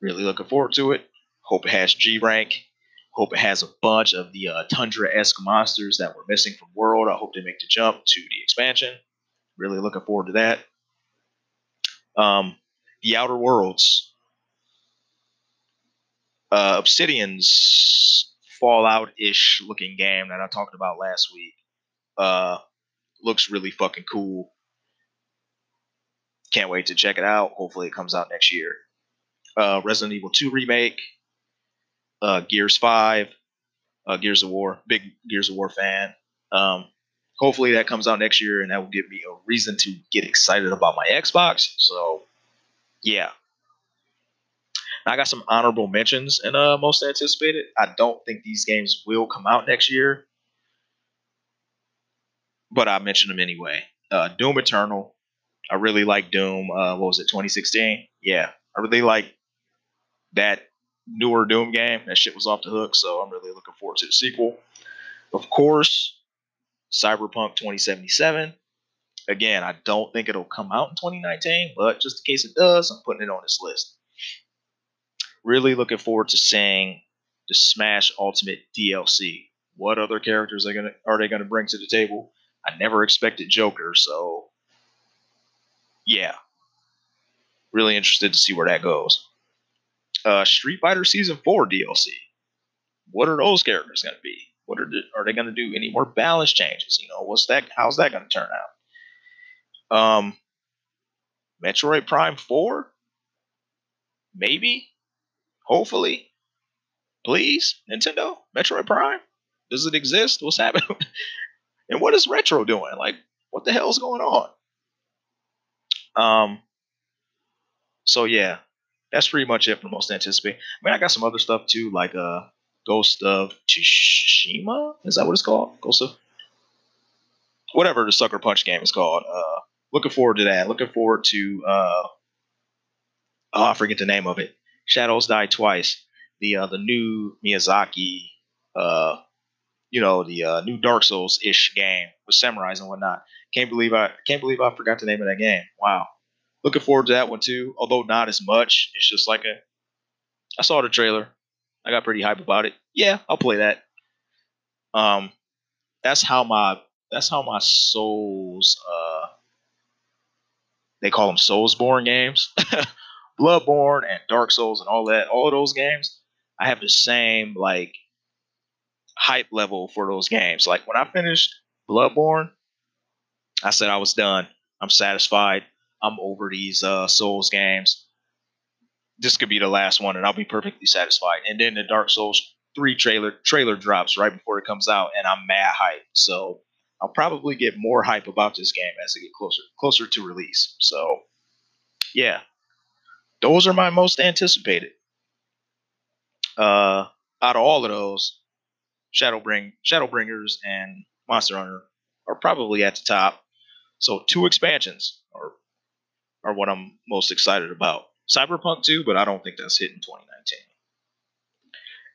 Really looking forward to it. Hope it has G rank. Hope it has a bunch of the uh, Tundra esque monsters that were missing from World. I hope they make the jump to the expansion. Really looking forward to that. Um, the Outer Worlds. Uh, Obsidian's Fallout ish looking game that I talked about last week. Uh, looks really fucking cool. Can't wait to check it out. Hopefully, it comes out next year. Uh, Resident Evil 2 remake uh, Gears Five, uh, Gears of War, big Gears of War fan. Um, hopefully that comes out next year, and that will give me a reason to get excited about my Xbox. So, yeah. I got some honorable mentions in uh, most anticipated. I don't think these games will come out next year, but I mentioned them anyway. Uh, Doom Eternal. I really like Doom. Uh, what was it, 2016? Yeah, I really like that newer Doom game. That shit was off the hook, so I'm really looking forward to the sequel. Of course, Cyberpunk 2077. Again, I don't think it'll come out in 2019, but just in case it does, I'm putting it on this list. Really looking forward to seeing the Smash Ultimate DLC. What other characters are gonna are they gonna bring to the table? I never expected Joker, so yeah, really interested to see where that goes. Uh, Street Fighter Season Four DLC. What are those characters gonna be? What are the, are they gonna do? Any more balance changes? You know, what's that? How's that gonna turn out? Um, Metroid Prime Four. Maybe Hopefully. Please, Nintendo, Metroid Prime. Does it exist? What's happening? and what is Retro doing? Like, what the hell is going on? Um. So yeah, that's pretty much it for most anticipated. I mean, I got some other stuff too, like uh, Ghost of Tsushima. Is that what it's called? Ghost of whatever the Sucker Punch game is called. Uh, looking forward to that. Looking forward to uh, oh, I forget the name of it. Shadows Die Twice, the uh, the new Miyazaki, uh, you know, the uh, new Dark Souls ish game with samurais and whatnot. Can't believe I can't believe I forgot the name of that game. Wow, looking forward to that one too. Although not as much. It's just like a. I saw the trailer. I got pretty hype about it. Yeah, I'll play that. Um, that's how my that's how my Souls. Uh, they call them Soulsborne games. Bloodborne and Dark Souls and all that, all of those games, I have the same like hype level for those games. Like when I finished Bloodborne, I said I was done. I'm satisfied. I'm over these uh, Souls games. This could be the last one, and I'll be perfectly satisfied. And then the Dark Souls three trailer trailer drops right before it comes out, and I'm mad hype. So I'll probably get more hype about this game as it get closer closer to release. So yeah, those are my most anticipated. Uh, out of all of those, Shadowbring, Shadowbringers, and Monster Hunter are probably at the top. So two expansions are are what I'm most excited about. Cyberpunk 2, but I don't think that's hitting 2019.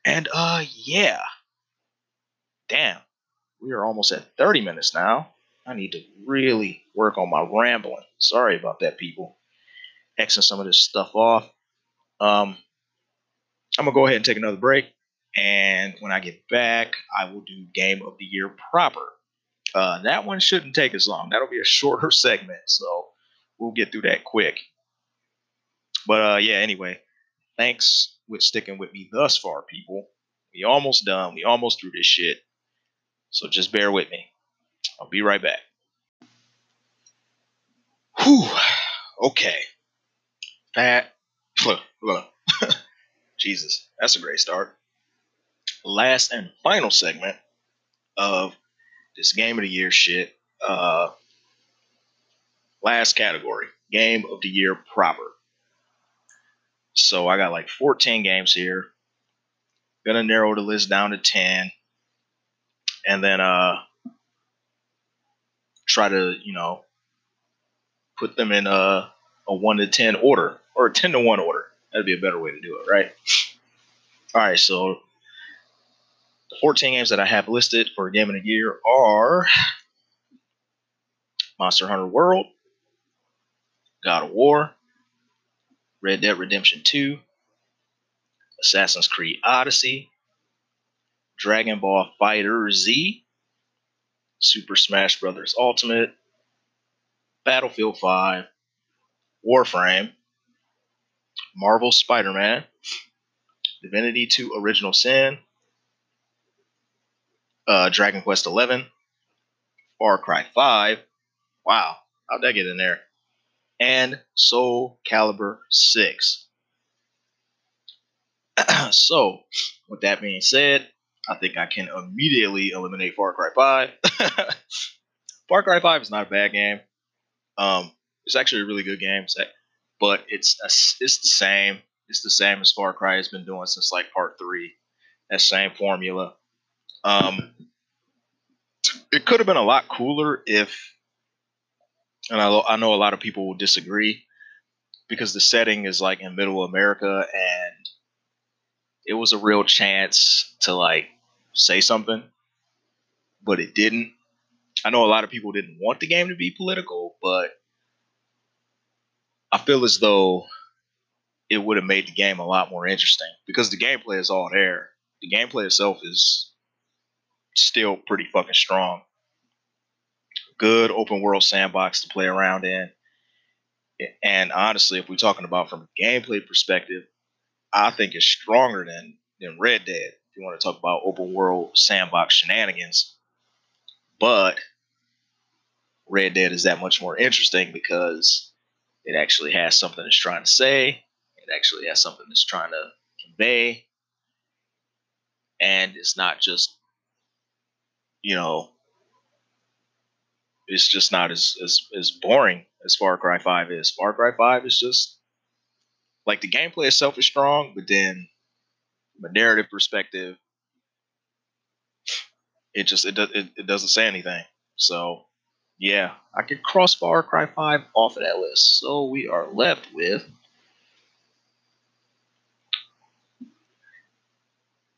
And uh yeah. Damn. We are almost at 30 minutes now. I need to really work on my rambling. Sorry about that, people. Xing some of this stuff off. Um, I'm gonna go ahead and take another break, and when I get back, I will do game of the year proper. Uh, that one shouldn't take as long. That'll be a shorter segment, so we'll get through that quick. But uh, yeah, anyway, thanks with sticking with me thus far, people. We almost done. We almost through this shit. So just bear with me. I'll be right back. Whew. Okay. That look, look. Jesus, that's a great start. Last and final segment of this game of the year shit. Uh, last category, game of the year proper. So I got like 14 games here. Gonna narrow the list down to 10. And then uh try to, you know, put them in a, a 1 to 10 order or a 10 to 1 order. That'd be a better way to do it, right? All right, so the 14 games that I have listed for Game of the Year are Monster Hunter World, God of War, Red Dead Redemption 2, Assassin's Creed Odyssey, Dragon Ball Fighter Z, Super Smash Bros. Ultimate, Battlefield 5, Warframe, Marvel Spider Man, Divinity 2 Original Sin, uh, Dragon Quest 11, Far Cry 5. Wow, how'd that get in there? And Soul Calibur 6. so, with that being said, I think I can immediately eliminate Far Cry 5. Far Cry 5 is not a bad game. Um, it's actually a really good game but it's a, it's the same. It's the same as Far Cry has been doing since like part three. That same formula. Um, it could have been a lot cooler if, and I, I know a lot of people will disagree, because the setting is like in middle America and it was a real chance to like say something, but it didn't. I know a lot of people didn't want the game to be political, but I feel as though it would have made the game a lot more interesting because the gameplay is all there. The gameplay itself is still pretty fucking strong. Good open world sandbox to play around in. And honestly, if we're talking about from a gameplay perspective, I think it's stronger than than Red Dead. If you want to talk about open world sandbox shenanigans, but Red Dead is that much more interesting because it actually has something it's trying to say. It actually has something it's trying to convey, and it's not just you know it's just not as as, as boring as Far Cry 5 is. Far Cry 5 is just like the gameplay itself is strong, but then from a narrative perspective, it just it, does it, it doesn't say anything. So yeah, I could cross Far Cry 5 off of that list. So we are left with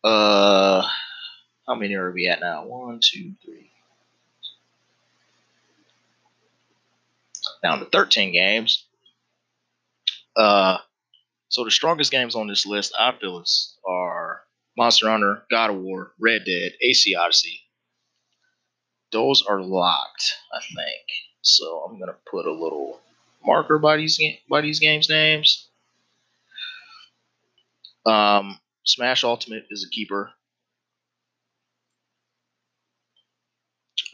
uh how many are we at now? One, two, three. Down to 13 games. Uh so the strongest games on this list, I feel, is, are Monster Hunter, God of War, Red Dead, AC Odyssey. Those are locked, I think. So I'm gonna put a little marker by these by these games names. Um, Smash Ultimate is a keeper.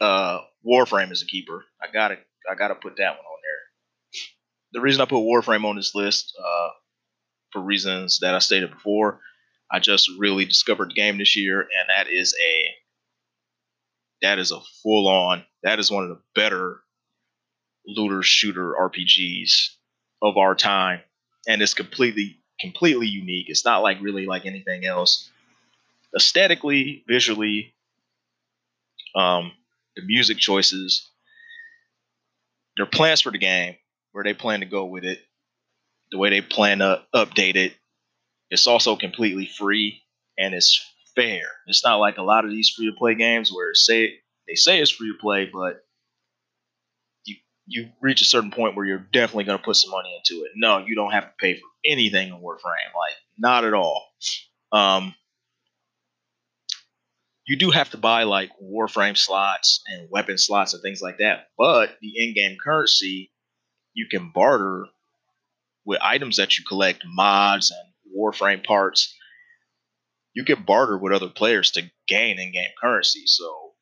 Uh, Warframe is a keeper. I gotta I gotta put that one on. The reason I put Warframe on this list, uh, for reasons that I stated before. I just really discovered the game this year, and that is a that is a full on that is one of the better looter shooter RPGs of our time, and it's completely completely unique. It's not like really like anything else. Aesthetically, visually, um, the music choices, their plans for the game, where they plan to go with it, the way they plan to update it. It's also completely free and it's fair. It's not like a lot of these free to play games where say they say it's free to play, but you you reach a certain point where you're definitely going to put some money into it. No, you don't have to pay for anything in Warframe, like not at all. Um, you do have to buy like Warframe slots and weapon slots and things like that, but the in-game currency you can barter with items that you collect, mods and Warframe parts, you can barter with other players to gain in-game currency. So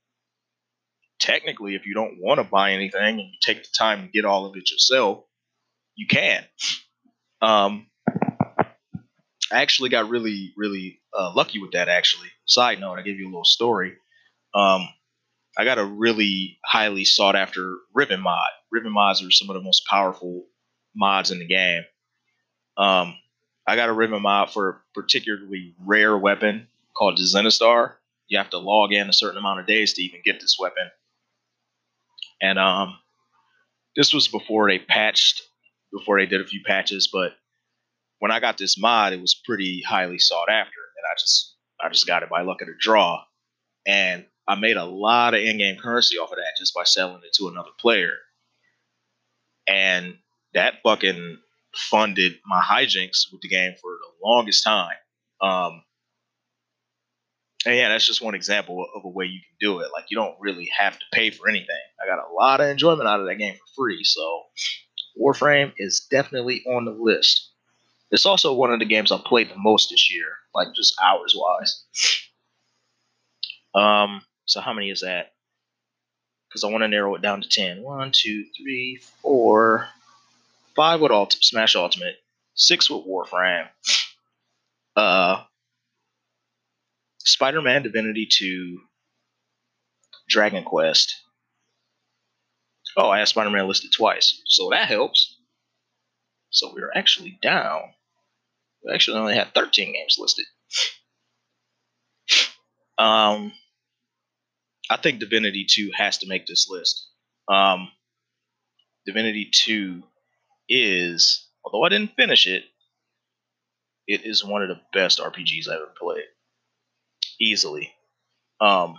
technically, if you don't want to buy anything and you take the time to get all of it yourself, you can. Um, I actually got really, really uh, lucky with that. Actually, side note, I gave you a little story. Um, I got a really highly sought after riven mod. Riven mods are some of the most powerful mods in the game. Um, I got a riven mod for a particularly rare weapon called the Zenistar. You have to log in a certain amount of days to even get this weapon. And um, this was before they patched, before they did a few patches. But when I got this mod, it was pretty highly sought after, and I just I just got it by luck of the draw. And I made a lot of in-game currency off of that just by selling it to another player. And that fucking funded my hijinks with the game for the longest time. Um, and yeah, that's just one example of a way you can do it. Like you don't really have to pay for anything. I got a lot of enjoyment out of that game for free. So Warframe is definitely on the list. It's also one of the games I played the most this year, like just hours wise. Um, so how many is that? Because I want to narrow it down to 10. 1, 2, 3, 4, five with Ult- Smash Ultimate, six with Warframe, uh, Spider-Man Divinity 2, Dragon Quest. Oh, I have Spider-Man listed twice, so that helps. So we're actually down We actually only had 13 games listed. Um, I think Divinity 2 has to make this list. Um, Divinity 2 is, although I didn't finish it, it is one of the best RPGs I've ever played. Easily. Um,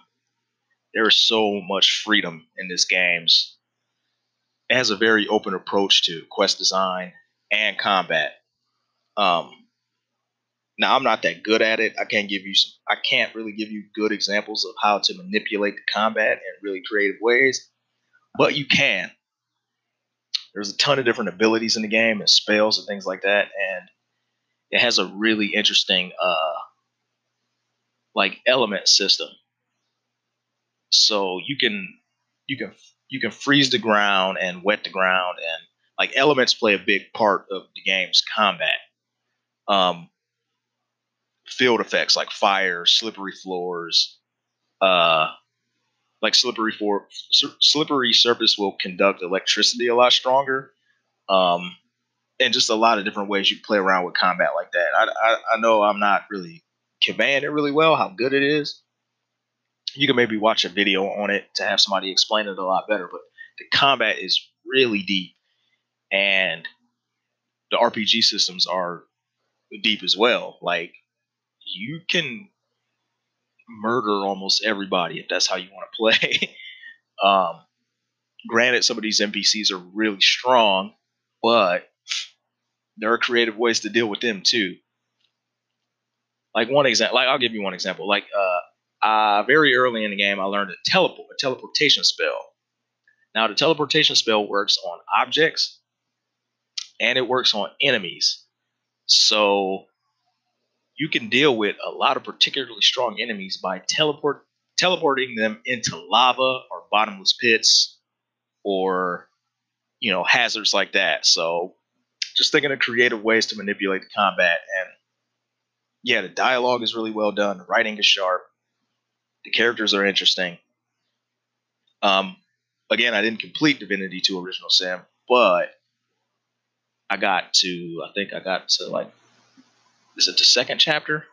there is so much freedom in this games. It has a very open approach to quest design and combat. Um, now I'm not that good at it. I can't give you some. I can't really give you good examples of how to manipulate the combat in really creative ways, but you can. There's a ton of different abilities in the game and spells and things like that, and it has a really interesting uh like element system. So you can you can you can freeze the ground and wet the ground and like elements play a big part of the game's combat. Um, field effects like fire, slippery floors, uh, like slippery for slippery surface will conduct electricity a lot stronger. Um, and just a lot of different ways you play around with combat like that. I, I, I know I'm not really conveying it really well how good it is. You can maybe watch a video on it to have somebody explain it a lot better, but the combat is really deep and the RPG systems are deep as well. Like you can murder almost everybody if that's how you want to play. um, granted, some of these NPCs are really strong, but there are creative ways to deal with them too. Like one example, like I'll give you one example. Like uh, uh, very early in the game, I learned a teleport, a teleportation spell. Now, the teleportation spell works on objects and it works on enemies. So you can deal with a lot of particularly strong enemies by teleport teleporting them into lava or bottomless pits or you know hazards like that. So just thinking of creative ways to manipulate the combat and yeah, the dialogue is really well done, the writing is sharp, the characters are interesting. Um, again, I didn't complete Divinity 2 Original Sin, but I got to, I think I got to like, is it the second chapter?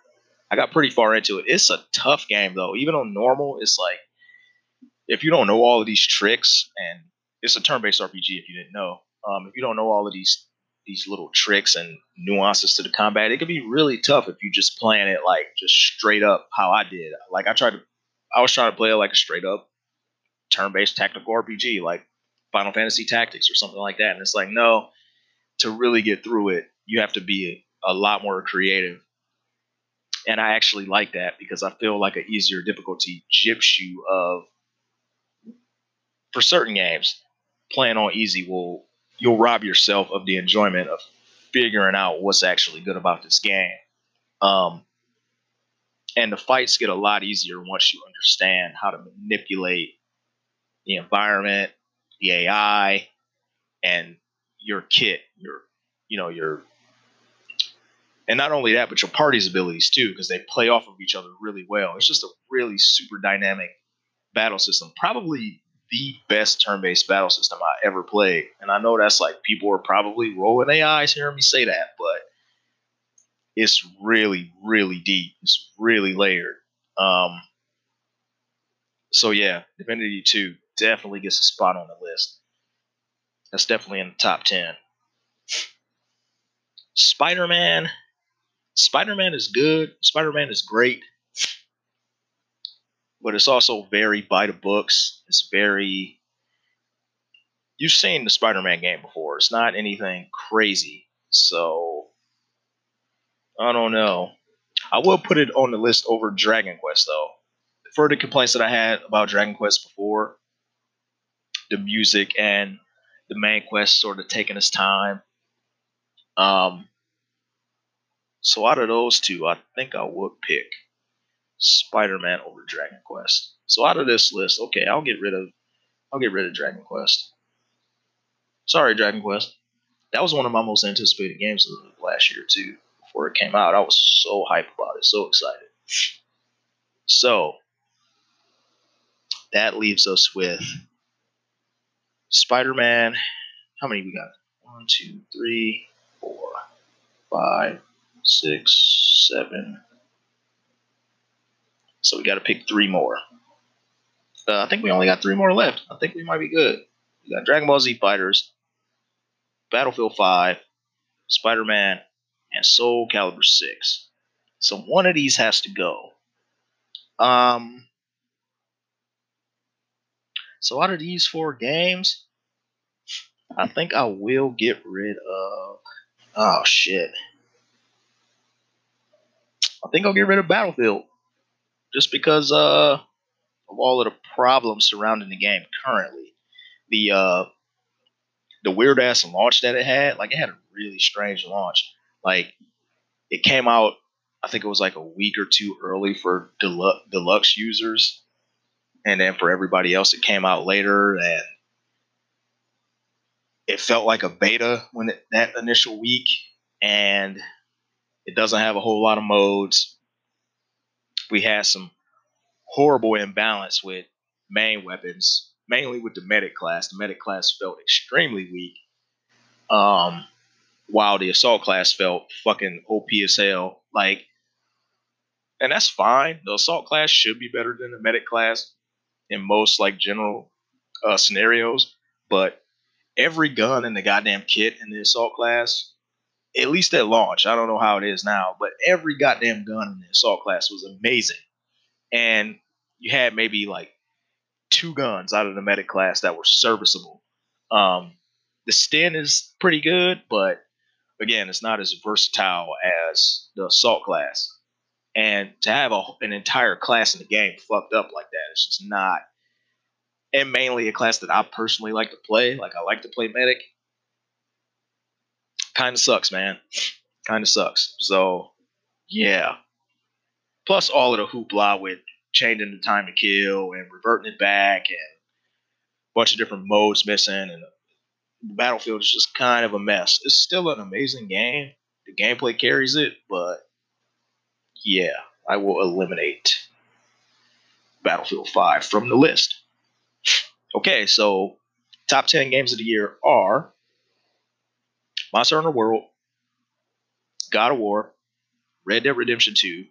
I got pretty far into it. It's a tough game though. Even on normal, it's like if you don't know all of these tricks, and it's a turn-based RPG. If you didn't know, um, if you don't know all of these these little tricks and nuances to the combat, it could be really tough if you just playing it like just straight up how I did. Like I tried to, I was trying to play it like a straight up turn-based tactical RPG, like Final Fantasy Tactics or something like that. And it's like, no, to really get through it, you have to be a, lot more creative. And I actually like that because I feel like an easier difficulty gyps you of for certain games, playing on easy will you'll rob yourself of the enjoyment of figuring out what's actually good about this game. Um, and the fights get a lot easier once you understand how to manipulate the environment, the AI, and your kit, your you know your and not only that, but your party's abilities too, because they play off of each other really well. It's just a really super dynamic battle system. Probably the best turn-based battle system I ever played. And I know that's like people are probably rolling their eyes hearing me say that, but it's really, really deep. It's really layered. Um, so yeah, Divinity 2 definitely gets a spot on the list. That's definitely in the top 10. Spider Man. Spider Man is good. Spider Man is great. But it's also very by the books. It's very. You've seen the Spider Man game before. It's not anything crazy. So. I don't know. I will put it on the list over Dragon Quest, though. For the complaints that I had about Dragon Quest before, the music and the main quest sort of taking its time. Um, so out of those two, I think I would pick Spider-Man over Dragon Quest. So out of this list, okay, I'll get rid of I'll get rid of Dragon Quest. Sorry, Dragon Quest. That was one of my most anticipated games of last year too. Before it came out, I was so hyped about it, so excited. So that leaves us with Spider Man. How many we got? One, two, three, four, five, six, seven. So we got to pick three more. Uh, I think we only got three more left. I think we might be good. We got Dragon Ball Z Fighters, Battlefield 5, Spider Man, and Soul Calibur 6. So one of these has to go. Um, so out of these four games, I think I will get rid of. Oh shit! I think I'll get rid of Battlefield, just because uh, of all of the problems surrounding the game currently. The uh, the weird ass launch that it had, like it had a really strange launch. Like it came out, I think it was like a week or two early for deluxe, deluxe users, and then for everybody else, it came out later, and it felt like a beta when it, that initial week, and it doesn't have a whole lot of modes. We had some horrible imbalance with main weapons, mainly with the medic class. The medic class felt extremely weak. Um, while the assault class felt fucking OP as hell. Like, and that's fine. The assault class should be better than the medic class in most like general uh, scenarios, but every gun in the goddamn kit in the assault class, at least at launch, I don't know how it is now, but every goddamn gun in the assault class was amazing. And you had maybe like two guns out of the medic class that were serviceable. Um, the Sten is pretty good, but again, it's not as versatile as the assault class. And to have a, an entire class in the game fucked up like that, it's just not and mainly a class that I personally like to play. Like I like to play medic. Kind of sucks, man. Kind of sucks. So, yeah. Plus all of the hoopla with changing the time to kill and reverting it back and a bunch of different modes missing and the battlefield is just kind of a mess. It's still an amazing game. The gameplay carries it, but yeah, I will eliminate Battlefield 5 from the list. Okay, so top 10 games of the year are Monster Hunter World, God of War, Red Dead Redemption 2,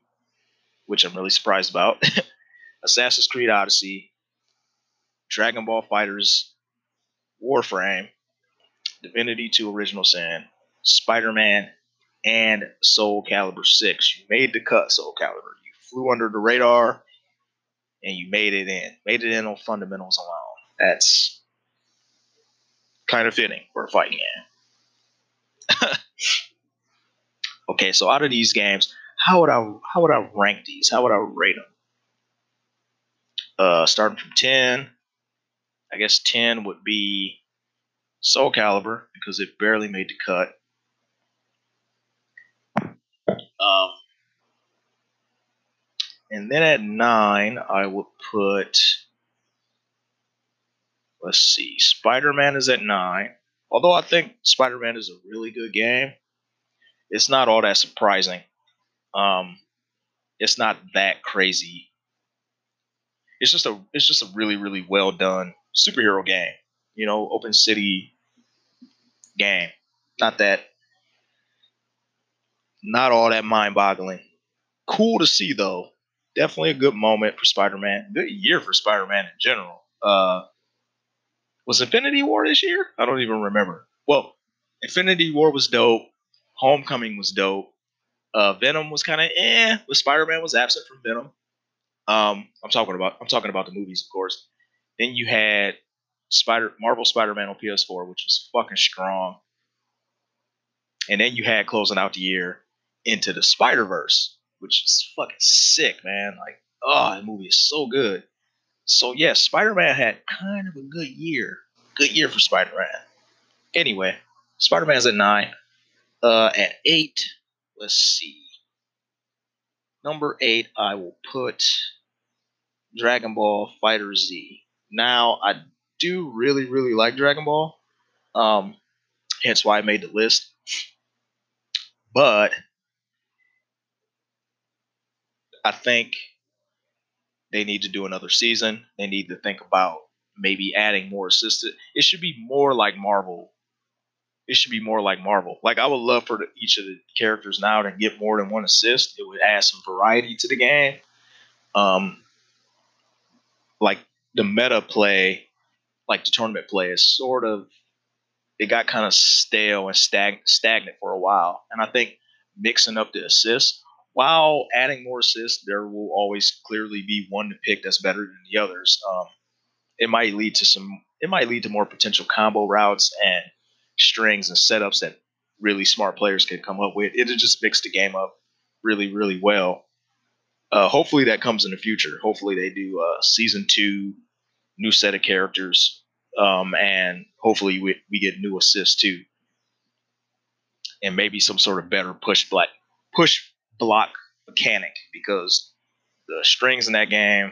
which I'm really surprised about, Assassin's Creed Odyssey, Dragon Ball Fighters, Warframe, Divinity 2 Original Sin, Spider Man, and Soul Calibur 6. You made the cut, Soul Calibur. You flew under the radar and you made it in. Made it in on fundamentals alone. That's kind of fitting for a fighting game. okay, so out of these games, how would I how would I rank these? How would I rate them? Uh, starting from ten, I guess ten would be Soul Calibur because it barely made the cut. Um, and then at nine, I would put Let's see. Spider Man is at nine. Although I think Spider Man is a really good game, it's not all that surprising. Um, it's not that crazy. It's just a it's just a really really well done superhero game. You know, open city game. Not that not all that mind boggling. Cool to see though. Definitely a good moment for Spider Man. Good year for Spider Man in general. Uh, was Infinity War this year? I don't even remember. Well, Infinity War was dope. Homecoming was dope. Uh, Venom was kind of eh, but Spider Man was absent from Venom. Um, I'm talking about I'm talking about the movies, of course. Then you had Spider Marvel Spider Man on PS4, which was fucking strong. And then you had closing out the year into the Spider Verse, which is fucking sick, man. Like, oh, the movie is so good. So yes, Spider-Man had kind of a good year. Good year for Spider-Man. Anyway, Spider-Man's at nine. Uh, at eight, let's see. Number eight, I will put Dragon Ball FighterZ. Now, I do really, really like Dragon Ball. Um, hence why I made the list. But I think they need to do another season. They need to think about maybe adding more assistant. It should be more like Marvel. it should be more like Marvel. Like I would love for the, each of the characters now to get more than one assist. It would add some variety to the game. Um, like the meta play, like the tournament play, is sort of it got kind of stale and stag- stagnant for a while. And I think mixing up the assists while adding more assists, there will always clearly be one to pick that's better than the others. Um, it might lead to some. It might lead to more potential combo routes and strings and setups that really smart players can come up with. It'll just mix the game up really, really well. Uh, hopefully that comes in the future. Hopefully they do uh, season two, new set of characters, um, and hopefully we, we get new assists too, and maybe some sort of better push block push block mechanic because the strings in that game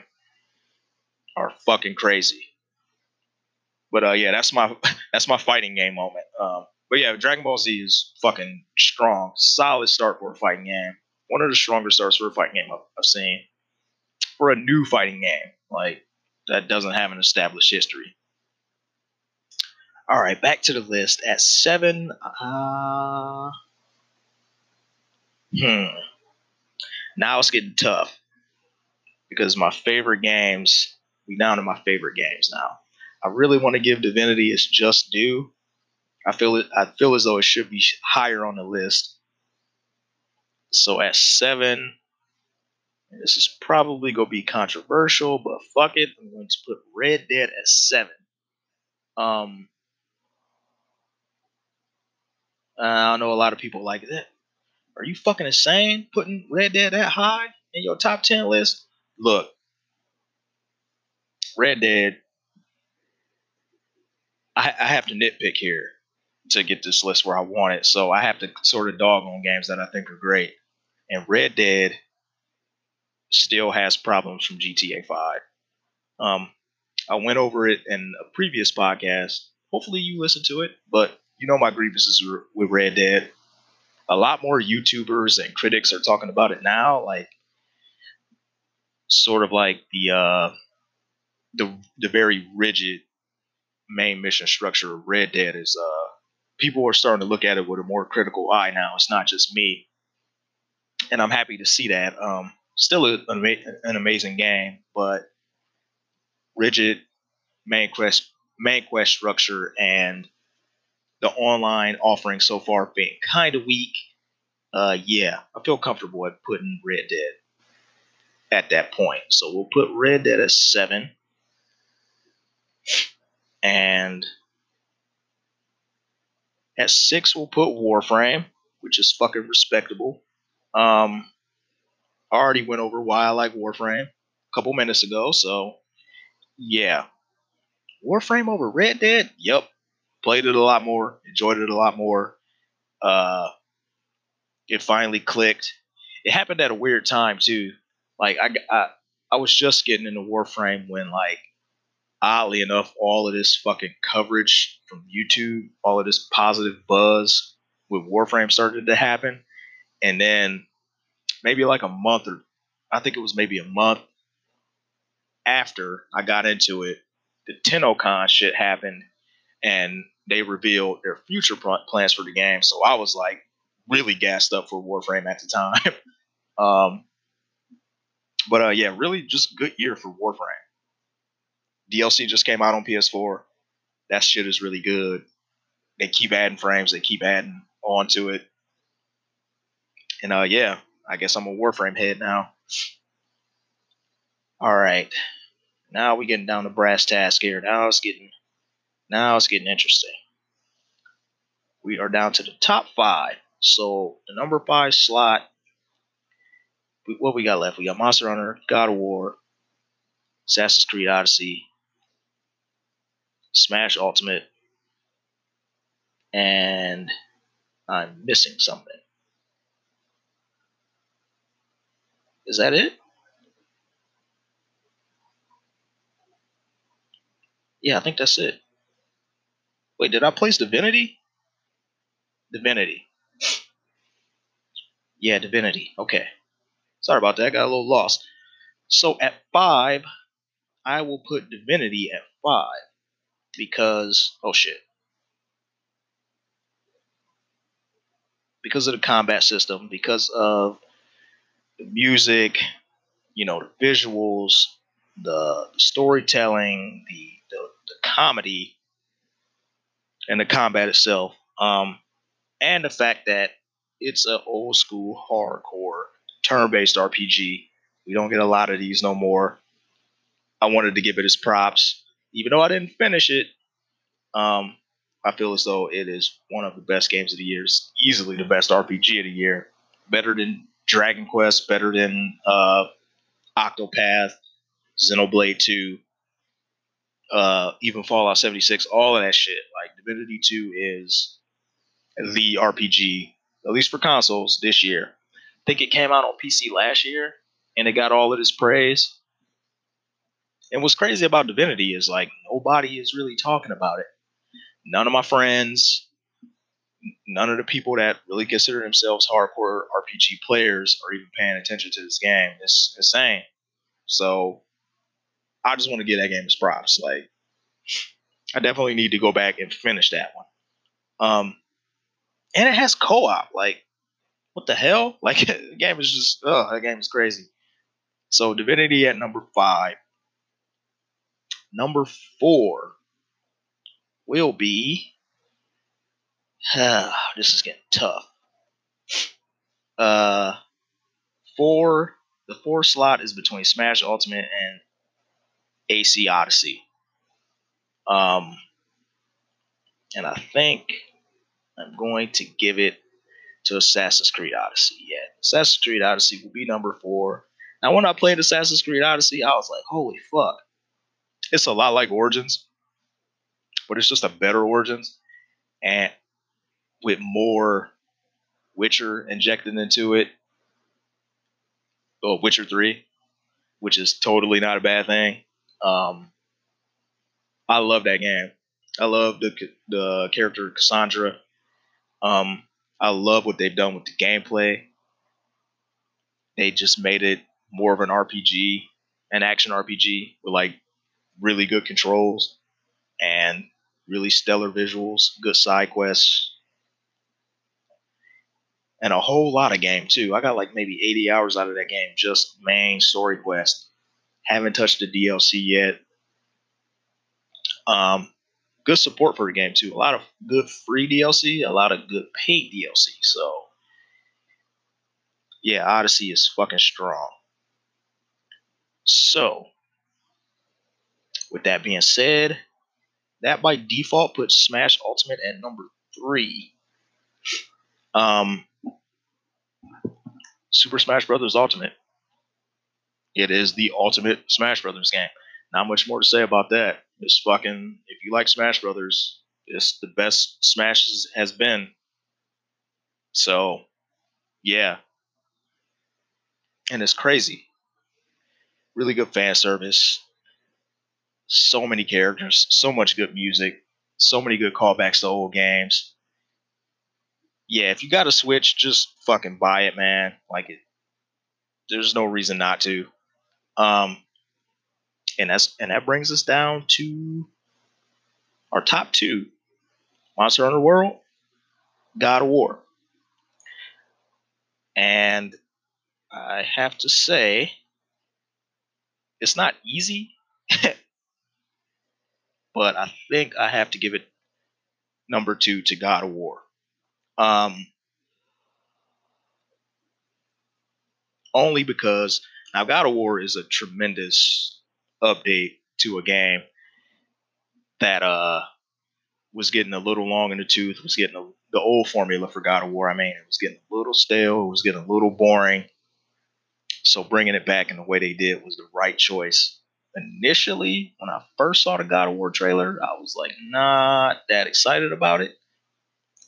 are fucking crazy. But uh, yeah, that's my that's my fighting game moment. Um, but yeah, Dragon Ball Z is fucking strong, solid start for a fighting game. One of the stronger starts for a fighting game I've, I've seen for a new fighting game like that doesn't have an established history. All right, back to the list at seven. Uh, hmm. Now it's getting tough because my favorite games. We down to my favorite games now. I really want to give Divinity its just due. I feel it. I feel as though it should be higher on the list. So at seven, this is probably gonna be controversial, but fuck it, I'm going to put Red Dead at seven. Um, I know a lot of people like that. Are you fucking insane putting Red Dead that high in your top ten list? Look, Red Dead I, I have to nitpick here to get this list where I want it. So I have to sort of dog on games that I think are great. And Red Dead still has problems from GTA 5. Um, I went over it in a previous podcast. Hopefully you listened to it, but you know my grievances with Red Dead. A lot more YouTubers and critics are talking about it now, like sort of like the uh, the the very rigid main mission structure of Red Dead is uh, people are starting to look at it with a more critical eye now. It's not just me, and I'm happy to see that. Um, still a, an amazing game, but rigid main quest main quest structure and the online offering so far being kind of weak. Uh, yeah, I feel comfortable at putting Red Dead at that point. So we'll put Red Dead at seven and at six we'll put Warframe, which is fucking respectable. Um, I already went over why I like Warframe a couple minutes ago, so yeah. Warframe over Red Dead? Yep. Played it a lot more, enjoyed it a lot more. Uh, it finally clicked. It happened at a weird time too. Like I, I, I was just getting into Warframe when like oddly enough, all of this fucking coverage from YouTube, all of this positive buzz with Warframe started to happen. And then maybe like a month or I think it was maybe a month after I got into it, the TennoCon shit happened and they revealed their future plans for the game. So I was like really gassed up for Warframe at the time. um, but uh, yeah, really just good year for Warframe. DLC just came out on PS4. That shit is really good. They keep adding frames. They keep adding onto it. And uh, yeah, I guess I'm a Warframe head now. All right, now we getting down to brass task here. Now it's getting, now it's getting interesting. We are down to the top five. So the number five slot. What we got left? We got Monster Hunter, God of War, Assassin's Creed Odyssey, Smash Ultimate, and I'm missing something. Is that it? Yeah, I think that's it. Wait, did I place Divinity? Divinity. Yeah, Divinity. Okay. Sorry about that. I got a little lost. So at five, I will put Divinity at five because oh shit. because of the combat system, because of the music, you know, the visuals, the, the storytelling, the, the, the comedy, and the combat itself, um, and the fact that it's an old school hardcore turn-based RPG. We don't get a lot of these no more. I wanted to give it its props, even though I didn't finish it. Um, I feel as though it is one of the best games of the year. It's easily the best RPG of the year. Better than Dragon Quest, better than uh, Octopath, Xenoblade 2, uh, even Fallout 76, all of that shit. Like Divinity 2 is the RPG, at least for consoles, this year. I think it came out on PC last year and it got all of this praise. And what's crazy about Divinity is like nobody is really talking about it. None of my friends, none of the people that really consider themselves hardcore RPG players are even paying attention to this game. It's insane. So I just want to give that game its props. Like I definitely need to go back and finish that one. Um, and it has co-op. Like, what the hell? Like, the game is just, oh, that game is crazy. So, Divinity at number five. Number four will be. This is getting tough. Uh, four. The four slot is between Smash Ultimate and AC Odyssey. Um, and I think I'm going to give it to Assassin's Creed Odyssey. Yeah, Assassin's Creed Odyssey will be number four. Now, when I played Assassin's Creed Odyssey, I was like, holy fuck. It's a lot like Origins, but it's just a better Origins and with more Witcher injected into it. Oh, Witcher 3, which is totally not a bad thing. Um, I love that game. I love the the character Cassandra. Um, I love what they've done with the gameplay. They just made it more of an RPG, an action RPG with like really good controls and really stellar visuals, good side quests, and a whole lot of game too. I got like maybe 80 hours out of that game, just main story quest. Haven't touched the DLC yet. Um, good support for the game too. A lot of good free DLC, a lot of good paid DLC. So yeah, Odyssey is fucking strong. So with that being said, that by default puts Smash Ultimate at number three. Um, Super Smash Brothers Ultimate. It is the ultimate Smash Brothers game. Not much more to say about that. It's fucking. If you like Smash Brothers, it's the best Smash has been. So, yeah. And it's crazy. Really good fan service. So many characters, so much good music, so many good callbacks to old games. Yeah, if you got a Switch, just fucking buy it, man. Like it. There's no reason not to. Um, and that's and that brings us down to our top two: Monster Hunter World, God of War. And I have to say, it's not easy, but I think I have to give it number two to God of War. Um, only because now God of War is a tremendous update to a game that uh was getting a little long in the tooth, was getting a, the old formula for God of War. I mean, it was getting a little stale, it was getting a little boring. So bringing it back in the way they did was the right choice. Initially, when I first saw the God of War trailer, I was like not that excited about it.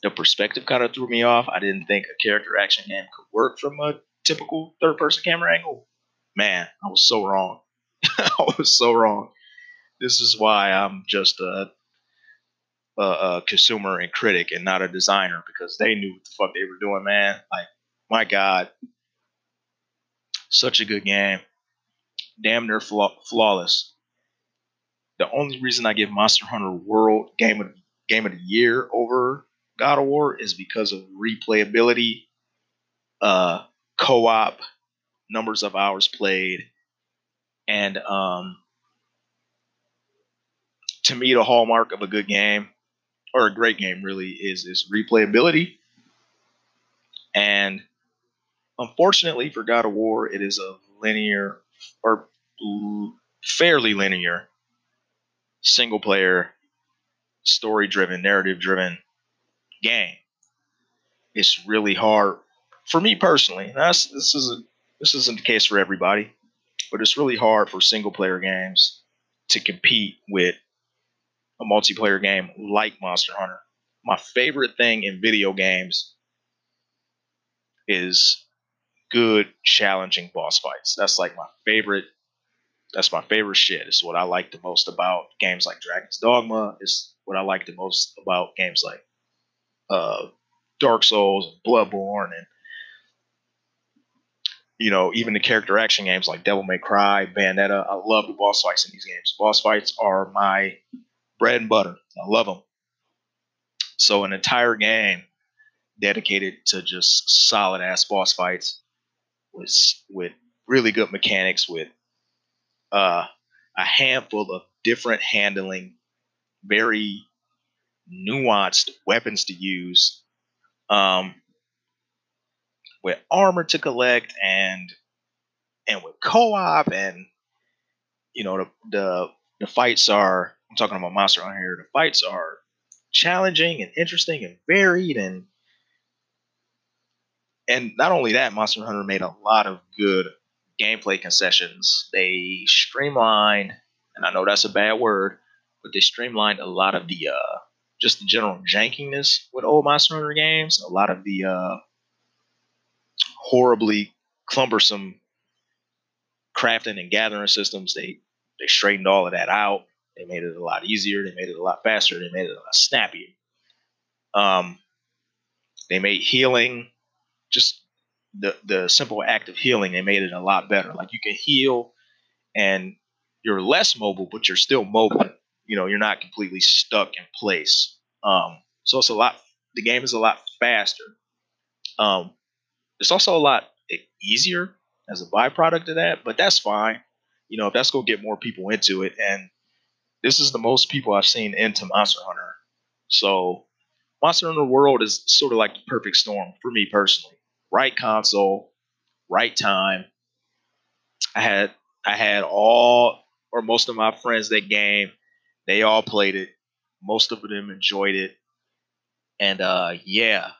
The perspective kind of threw me off. I didn't think a character action game could work from a typical third person camera angle. Man, I was so wrong. I was so wrong. This is why I'm just a, a, a, consumer and critic and not a designer because they knew what the fuck they were doing, man. Like, my God, such a good game, damn near flaw- flawless. The only reason I give Monster Hunter World game of game of the year over God of War is because of replayability, uh, co-op, numbers of hours played, and um, to me, the hallmark of a good game or a great game really is is replayability. And unfortunately for God of War, it is a linear or fairly linear single player story driven narrative driven game it's really hard for me personally this isn't this isn't the case for everybody but it's really hard for single player games to compete with a multiplayer game like monster hunter my favorite thing in video games is good challenging boss fights that's like my favorite that's my favorite shit. It's what I like the most about games like Dragon's Dogma. It's what I like the most about games like uh, Dark Souls and Bloodborne and you know, even the character action games like Devil May Cry, Bayonetta. I love the boss fights in these games. Boss fights are my bread and butter. I love them. So an entire game dedicated to just solid ass boss fights with with really good mechanics with uh, a handful of different handling, very nuanced weapons to use, um, with armor to collect, and and with co-op, and you know the the the fights are. I'm talking about Monster Hunter here. The fights are challenging and interesting and varied and and not only that, Monster Hunter made a lot of good gameplay concessions. They streamlined, and I know that's a bad word, but they streamlined a lot of the uh, just the general jankiness with old Monster Hunter games. A lot of the uh, horribly cumbersome crafting and gathering systems. They they straightened all of that out. They made it a lot easier. They made it a lot faster. They made it a lot snappier. Um, they made healing just the the simple act of healing, they made it a lot better. Like you can heal and you're less mobile, but you're still mobile. You know, you're not completely stuck in place. Um, so it's a lot. The game is a lot faster. Um, it's also a lot easier as a byproduct of that, but that's fine. You know, if that's gonna get more people into it, and this is the most people I've seen into Monster Hunter. So Monster Hunter World is sort of like the perfect storm for me personally right console, right time. I had I had all or most of my friends that game. They all played it. Most of them enjoyed it. And uh, yeah,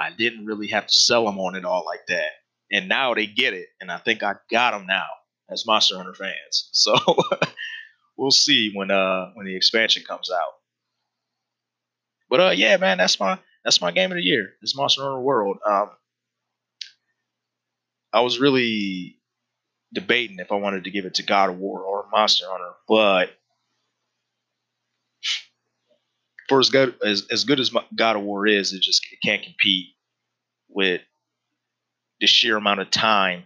I didn't really have to sell them on it all like that. And now they get it, and I think I got them now as Monster Hunter fans. So we'll see when uh when the expansion comes out. But uh yeah, man, that's my that's my game of the year. It's Monster Hunter World. Um, I was really debating if I wanted to give it to God of War or Monster Hunter, but for as good as, as good as God of War is, it just it can't compete with the sheer amount of time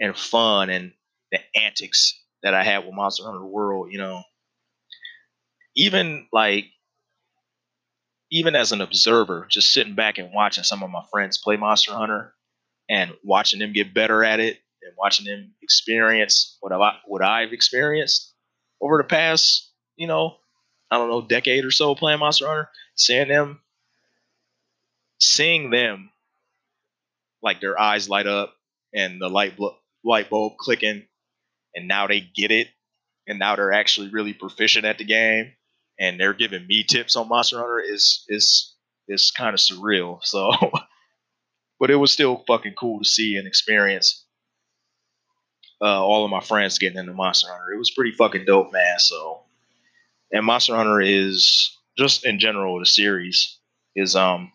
and fun and the antics that I had with Monster Hunter World. You know, even like even as an observer, just sitting back and watching some of my friends play Monster Hunter, and watching them get better at it and watching them experience what I've, what I've experienced over the past, you know, I don't know, decade or so playing Monster Hunter, seeing them, seeing them, like their eyes light up and the light bl- light bulb clicking, and now they get it, and now they're actually really proficient at the game, and they're giving me tips on Monster Hunter is is is kind of surreal. So but it was still fucking cool to see and experience uh, all of my friends getting into Monster Hunter. It was pretty fucking dope, man. So, and Monster Hunter is just in general the series is um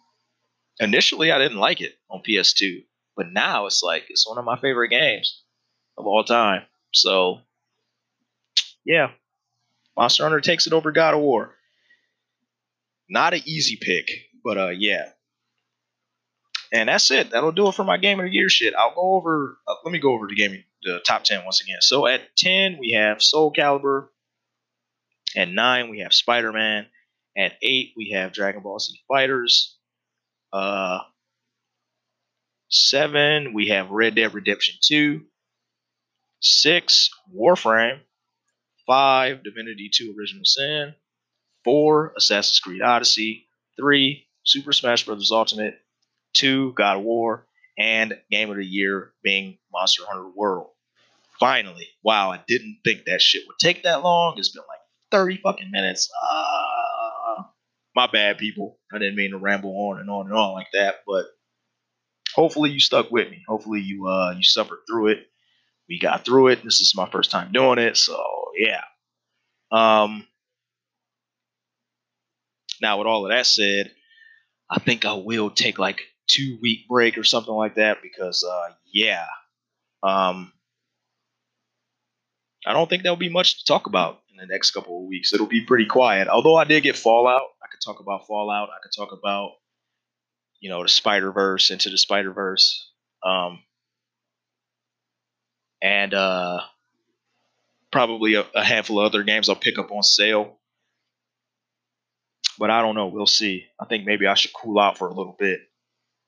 initially I didn't like it on PS2, but now it's like it's one of my favorite games of all time. So, yeah, Monster Hunter takes it over God of War. Not an easy pick, but uh, yeah, and that's it. That'll do it for my game of the year shit. I'll go over. Uh, let me go over the game, the top ten once again. So at ten we have Soul Calibur. At nine we have Spider Man. At eight we have Dragon Ball Z Fighters. Uh, seven, we have Red Dead Redemption 2. Six, Warframe. Five, Divinity 2 Original Sin. Four, Assassin's Creed Odyssey. Three, Super Smash Bros. Ultimate. Two, God of War. And Game of the Year being Monster Hunter World. Finally. Wow, I didn't think that shit would take that long. It's been like 30 fucking minutes. Uh, my bad, people. I didn't mean to ramble on and on and on like that, but hopefully you stuck with me. Hopefully you uh you suffered through it. We got through it. This is my first time doing it, so yeah. Um now with all of that said, I think I will take like two week break or something like that because uh yeah. Um I don't think there'll be much to talk about the next couple of weeks. It'll be pretty quiet. Although I did get Fallout. I could talk about Fallout. I could talk about you know, the Spider Verse, into the Spider Verse, um, and uh, probably a, a, handful of other games I'll pick up on sale. But I don't know. We'll see. I think maybe I should cool out for a little bit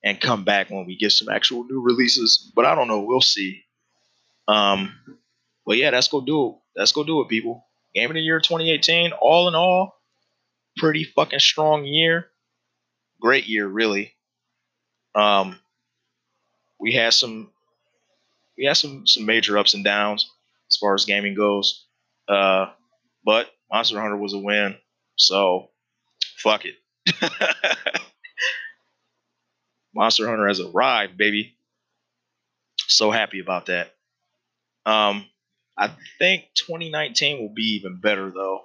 and come back when we get some actual new releases. But I don't know. We'll see. Um, but yeah, let's go do it. Let's go do it, people. Game of the year 2018. All in all, pretty fucking strong year. Great year, really. Um, we had some we had some some major ups and downs as far as gaming goes. Uh, but Monster Hunter was a win, so fuck it. Monster Hunter has arrived, baby. So happy about that. Um, I think 2019 will be even better though.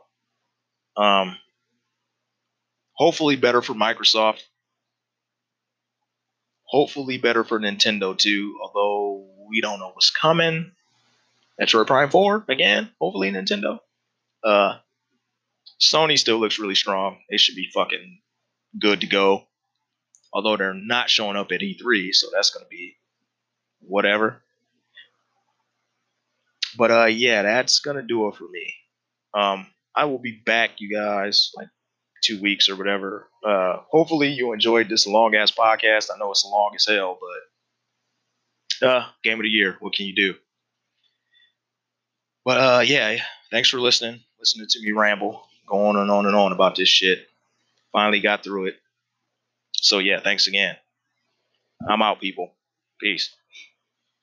Um, hopefully better for Microsoft hopefully better for Nintendo too, although we don't know what's coming. Metroid Prime 4 again, hopefully Nintendo. Uh Sony still looks really strong. They should be fucking good to go. Although they're not showing up at E3, so that's gonna be whatever. But uh yeah, that's gonna do it for me. Um I will be back, you guys, like two weeks or whatever. Uh, hopefully you enjoyed this long ass podcast. I know it's long as hell, but uh, game of the year. What can you do? But uh, yeah, thanks for listening. Listening to me ramble, go on and on and on about this shit. Finally got through it. So yeah, thanks again. I'm out, people. Peace.